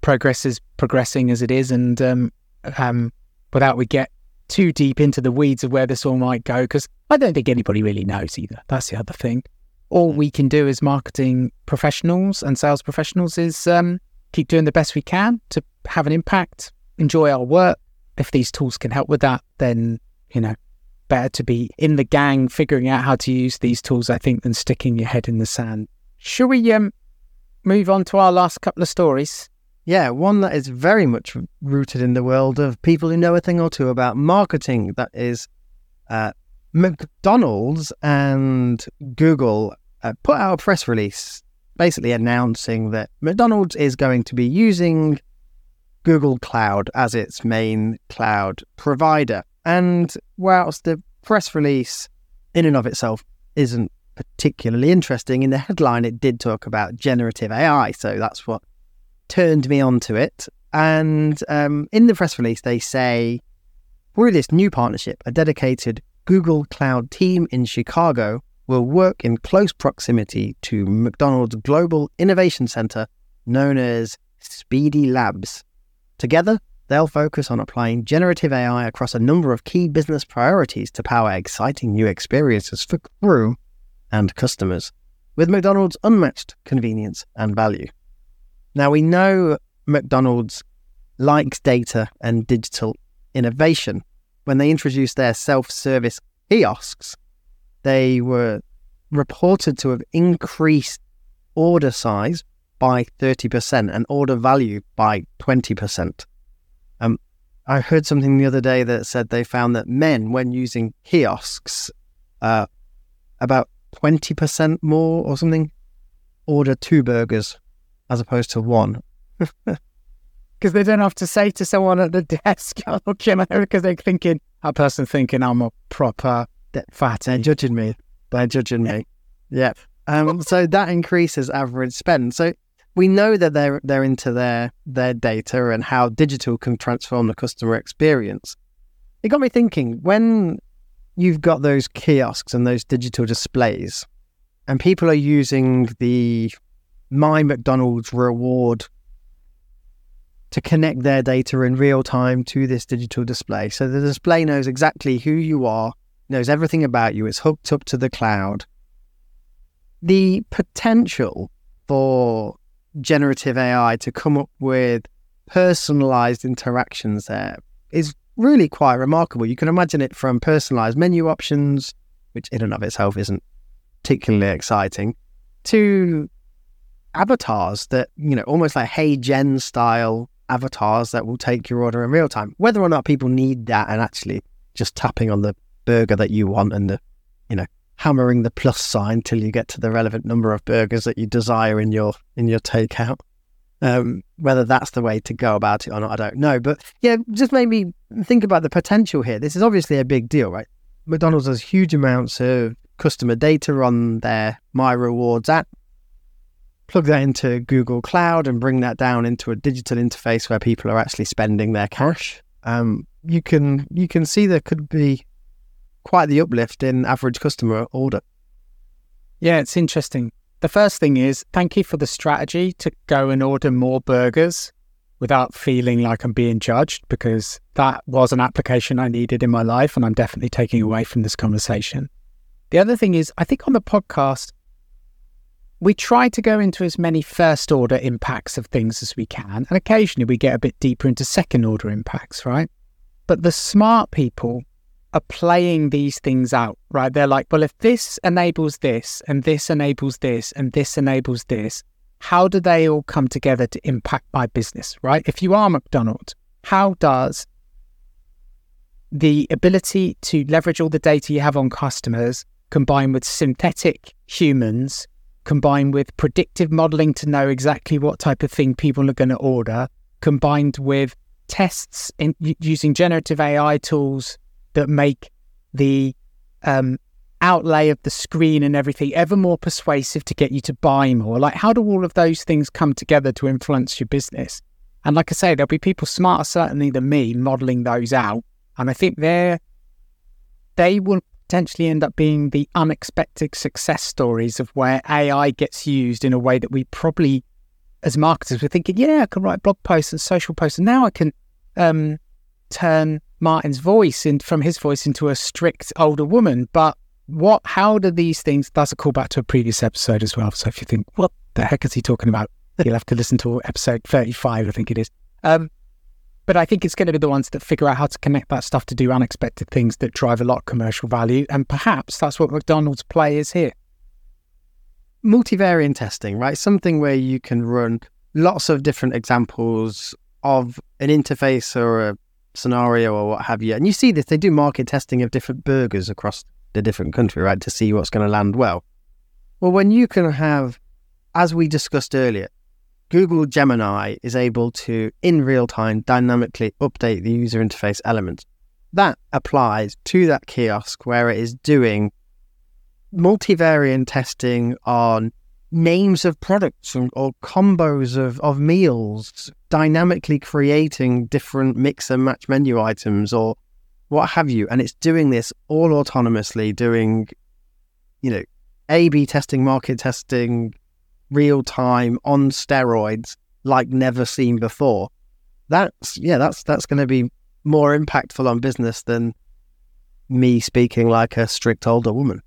progress is progressing as it is, and um, um, without we get too deep into the weeds of where this all might go, because I don't think anybody really knows either. That's the other thing. All we can do as marketing professionals and sales professionals is um, keep doing the best we can to have an impact, enjoy our work. If these tools can help with that, then you know better to be in the gang figuring out how to use these tools, I think, than sticking your head in the sand. Shall we um, move on to our last couple of stories? Yeah, one that is very much rooted in the world of people who know a thing or two about marketing. That is uh, McDonald's and Google uh, put out a press release basically announcing that McDonald's is going to be using Google Cloud as its main cloud provider. And whilst the press release in and of itself isn't particularly interesting, in the headline it did talk about generative AI. So that's what turned me onto it. And um, in the press release, they say through this new partnership, a dedicated Google Cloud team in Chicago will work in close proximity to McDonald's Global Innovation Center, known as Speedee Labs. Together, they'll focus on applying generative AI across a number of key business priorities to power exciting new experiences for crew and customers, with McDonald's unmatched convenience and value. Now, we know McDonald's likes data and digital innovation. When they introduced their self service kiosks, they were reported to have increased order size by 30% and order value by 20%. Um, I heard something the other day that said they found that men, when using kiosks, uh, about 20% more or something, order two burgers as opposed to one. because they don't have to say to someone at the desk, oh, know, because they're thinking, that person thinking I'm a proper fat. They're judging me. They're judging me. Yeah. Um, so that increases average spend. So we know that they're they're into their their data and how digital can transform the customer experience. It got me thinking when you've got those kiosks and those digital displays, and people are using the My McDonald's reward to connect their data in real time to this digital display. So the display knows exactly who you are, knows everything about you, it's hooked up to the cloud. The potential for generative AI to come up with personalized interactions there is really quite remarkable. You can imagine it from personalized menu options, which in and of itself isn't particularly exciting, to avatars that, you know, almost like HeyGen style avatars that will take your order in real time. Whether or not people need that and actually just tapping on the burger that you want and the, you know, hammering the plus sign till you get to the relevant number of burgers that you desire in your in your takeout. Um, whether that's the way to go about it or not, I don't know. But yeah, just made me think about the potential here. This is obviously a big deal, right? McDonald's has huge amounts of customer data on their My Rewards app. Plug that into Google Cloud and bring that down into a digital interface where people are actually spending their cash. Um, you can you can see there could be quite the uplift in average customer order. Yeah, it's interesting. The first thing is thank you for the strategy to go and order more burgers without feeling like I'm being judged because that was an application I needed in my life and I'm definitely taking away from this conversation. The other thing is, I think on the podcast, we try to go into as many first order impacts of things as we can. And occasionally we get a bit deeper into second order impacts, right? But the smart people are playing these things out, right? They're like, well, if this enables this and this enables this and this enables this, how do they all come together to impact my business, right? If you are McDonald's, how does the ability to leverage all the data you have on customers combined with synthetic humans, combined with predictive modeling to know exactly what type of thing people are going to order, combined with tests in using generative AI tools that make the um, outlay of the screen and everything ever more persuasive to get you to buy more? Like, how do all of those things come together to influence your business? And like I say, there'll be people smarter certainly than me modeling those out. And I think they're, they will potentially end up being the unexpected success stories of where AI gets used in a way that we probably, as marketers, we're thinking, yeah, I can write blog posts and social posts. And now I can um, turn Martin's voice in, from his voice into a strict older woman. But what, how do these things, that's a callback to a previous episode as well. So if you think, what the heck is he talking about? You'll have to listen to episode 35, I think it is. Um, but I think it's going to be the ones that figure out how to connect that stuff to do unexpected things that drive a lot of commercial value. And perhaps that's what McDonald's play is here. Multivariate testing, right? Something where you can run lots of different examples of an interface or a scenario or what have you. And you see this, they do market testing of different burgers across the different country, right, to see what's going to land well. Well, when you can have, as we discussed earlier, Google Gemini is able to, in real time, dynamically update the user interface elements. That applies to that kiosk where it is doing multivariate testing on names of products or, combos of, of meals, dynamically creating different mix and match menu items or what have you. And it's doing this all autonomously, doing, you know, A B testing, market testing, real time on steroids like never seen before. That's yeah, that's that's gonna be more impactful on business than me speaking like a strict older woman.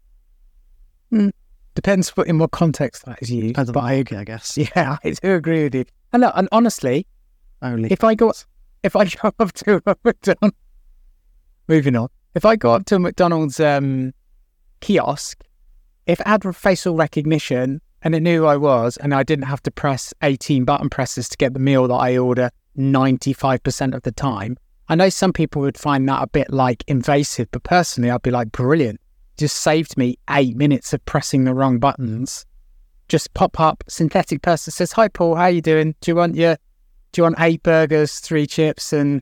Mm. Depends in what context that is used. Depends but I, I guess. Yeah, I do agree with you. And look, and honestly, only if I go if I go up to a McDonald's, moving on. If I go up to a McDonald's um, kiosk, if it had facial recognition and it knew who I was, and I didn't have to press 18 button presses to get the meal that I order 95% of the time, I know some people would find that a bit like invasive, but personally, I'd be like, brilliant just saved me eight minutes of pressing the wrong buttons. Just pop up, synthetic person says, Hi Paul, how you doing? Do you want your do you want eight burgers, three chips, and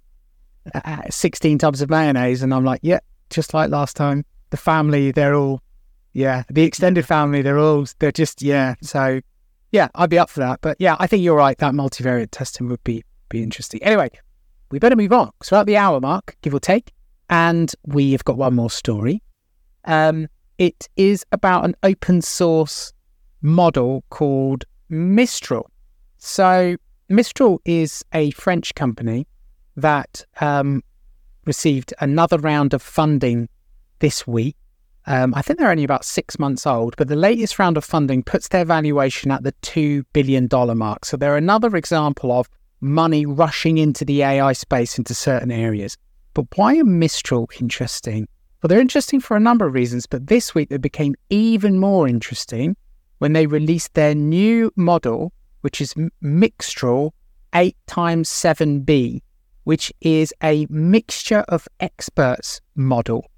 uh, 16 tubs of mayonnaise? And I'm like, yeah, just like last time. The family, they're all, yeah, the extended family, they're all, they're just, yeah. So, yeah, I'd be up for that. But yeah, I think you're right. That multivariate testing would be be interesting. Anyway, we better move on. So at the hour mark, give or take, and we have got one more story. Um, it is about an open source model called Mistral. So Mistral is a French company that um, received another round of funding this week. Um, I think they're only about six months old, but the latest round of funding puts their valuation at the $2 billion mark. So they're another example of money rushing into the AI space into certain areas. But why are Mistral interesting? Well, they're interesting for a number of reasons, but this week they became even more interesting when they released their new model, which is Mixtral 8 times 7B, which is a mixture of experts model.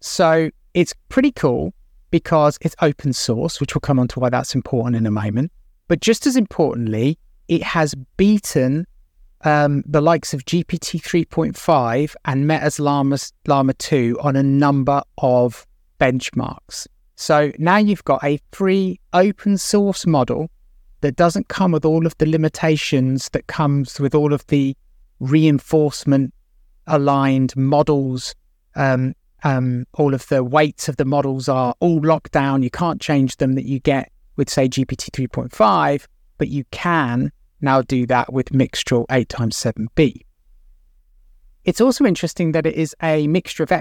So it's pretty cool because it's open source, which we'll come on to why that's important in a moment. But just as importantly, it has beaten um, the likes of GPT 3.5 and Meta's Llama, Llama 2 on a number of benchmarks. So now you've got a free open source model that doesn't come with all of the limitations that comes with all of the reinforcement aligned models. Um, um, all of the weights of the models are all locked down. You can't change them that you get with, say, GPT 3.5, but you can now do that with Mixtral 8 times 7b. It's also interesting that it is a mixture of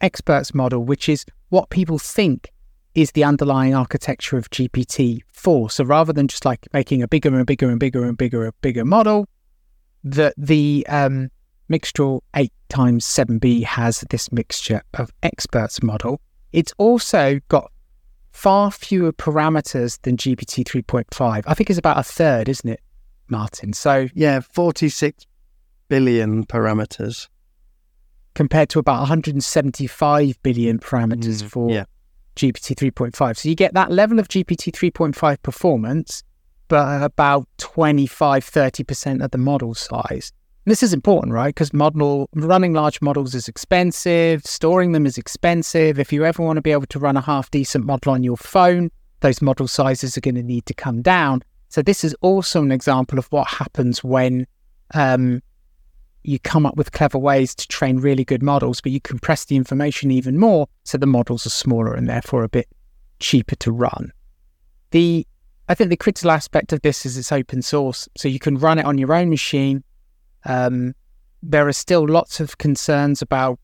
experts model, which is what people think is the underlying architecture of GPT-4. So rather than just like making a bigger and bigger and bigger and bigger and bigger model, that the um, Mixtral 8 times 7b has this mixture of experts model. It's also got far fewer parameters than GPT 3.5. I think it's about a third, isn't it? Martin. So yeah, 46 billion parameters compared to about 175 billion parameters mm, for yeah. GPT 3.5. So you get that level of GPT 3.5 performance, but about 25, 30% of the model size. And this is important, right? Because model running large models is expensive, storing them is expensive. If you ever want to be able to run a half decent model on your phone, those model sizes are going to need to come down. So this is also an example of what happens when um, you come up with clever ways to train really good models, but you compress the information even more, so the models are smaller and therefore a bit cheaper to run. The I think the critical aspect of this is it's open source, so you can run it on your own machine. Um, there are still lots of concerns about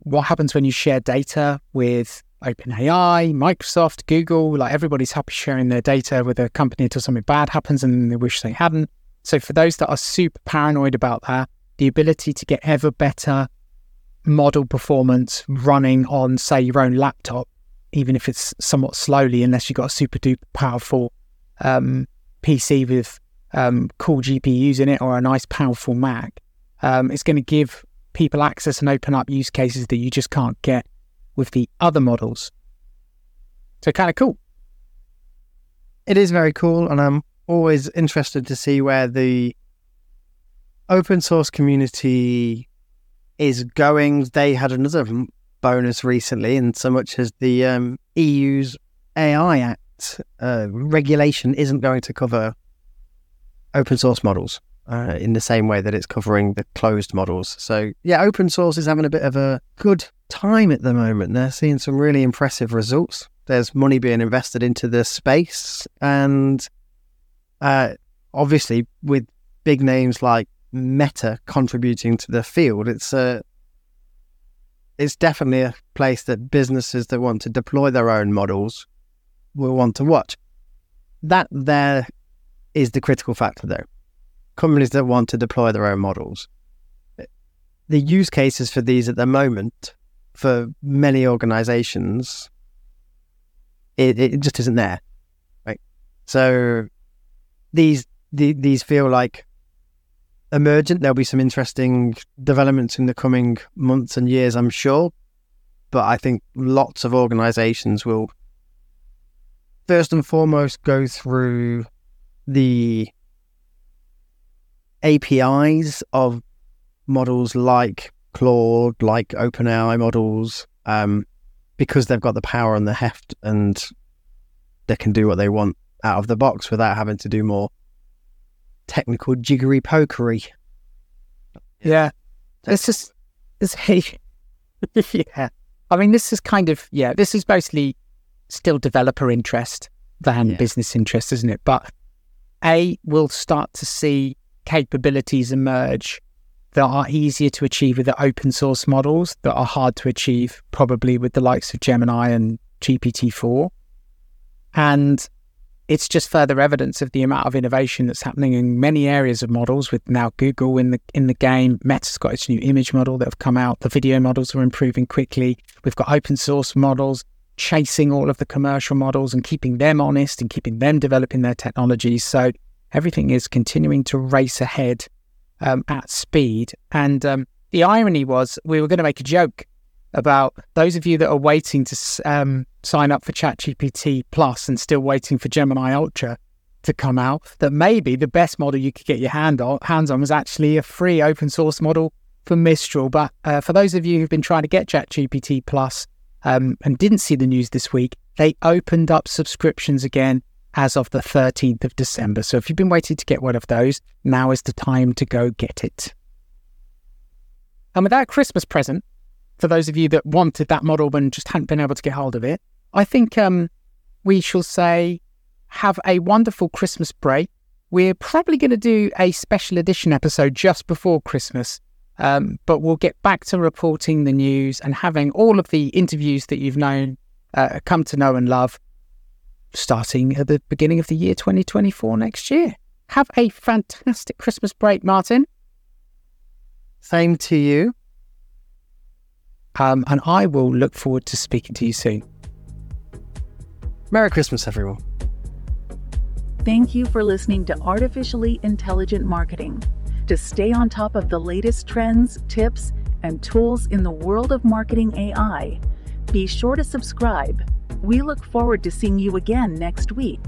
what happens when you share data with OpenAI, Microsoft, Google, like everybody's happy sharing their data with a company until something bad happens and they wish they hadn't. So for those that are super paranoid about that, the ability to get ever better model performance running on, say, your own laptop, even if it's somewhat slowly, unless you've got a super duper powerful um, PC with um, cool GPUs in it or a nice powerful Mac, um, it's going to give people access and open up use cases that you just can't get with the other models. So kind of cool. It is very cool, and I'm always interested to see where the open source community is going. They had another bonus recently, and so much as the um, EU's AI Act uh, regulation isn't going to cover open source models uh, in the same way that it's covering the closed models. So, yeah, open source is having a bit of a good time at the moment. They're seeing some really impressive results. There's money being invested into the space, and uh, obviously, with big names like Meta contributing to the field, it's a it's definitely a place that businesses that want to deploy their own models will want to watch. That there is the critical factor, though companies that want to deploy their own models. The use cases for these at the moment for many organizations, it, it just isn't there. Right. So these the, these feel like emergent. There'll be some interesting developments in the coming months and years, I'm sure. But I think lots of organizations will first and foremost go through the APIs of models like Claude, like OpenAI models, um, because they've got the power and the heft and they can do what they want out of the box without having to do more technical jiggery pokery. Yeah. This is, this, yeah. I mean, this is kind of, yeah, this is mostly still developer interest than Yeah. business interest, isn't it? But A, we'll start to see capabilities emerge that are easier to achieve with the open source models that are hard to achieve probably with the likes of Gemini and GPT-4. And it's just further evidence of the amount of innovation that's happening in many areas of models with now Google in the in the game. Meta's got its new image model that have come out. The video models are improving quickly. We've got open source models chasing all of the commercial models and keeping them honest and keeping them developing their technologies. So everything is continuing to race ahead um, at speed. And um, the irony was we were going to make a joke about those of you that are waiting to um, sign up for ChatGPT Plus and still waiting for Gemini Ultra to come out. That maybe the best model you could get your hand on, hands on was actually a free open source model for Mistral. But uh, for those of you who've been trying to get ChatGPT Plus um, and didn't see the news this week, they opened up subscriptions again as of the 13th of December. So if you've been waiting to get one of those, now is the time to go get it. And with that Christmas present, for those of you that wanted that model and just hadn't been able to get hold of it, I think um, we shall say have a wonderful Christmas break. We're probably going to do a special edition episode just before Christmas, um, but we'll get back to reporting the news and having all of the interviews that you've known, uh, come to know and love, starting at the beginning of the year 2024 next year. Have a fantastic Christmas break, Martin. Same to you. Um, and I will look forward to speaking to you soon. Merry Christmas, everyone. Thank you for listening to Artificially Intelligent Marketing. To stay on top of the latest trends, tips, and tools in the world of marketing AI, be sure to subscribe. We look forward to seeing you again next week.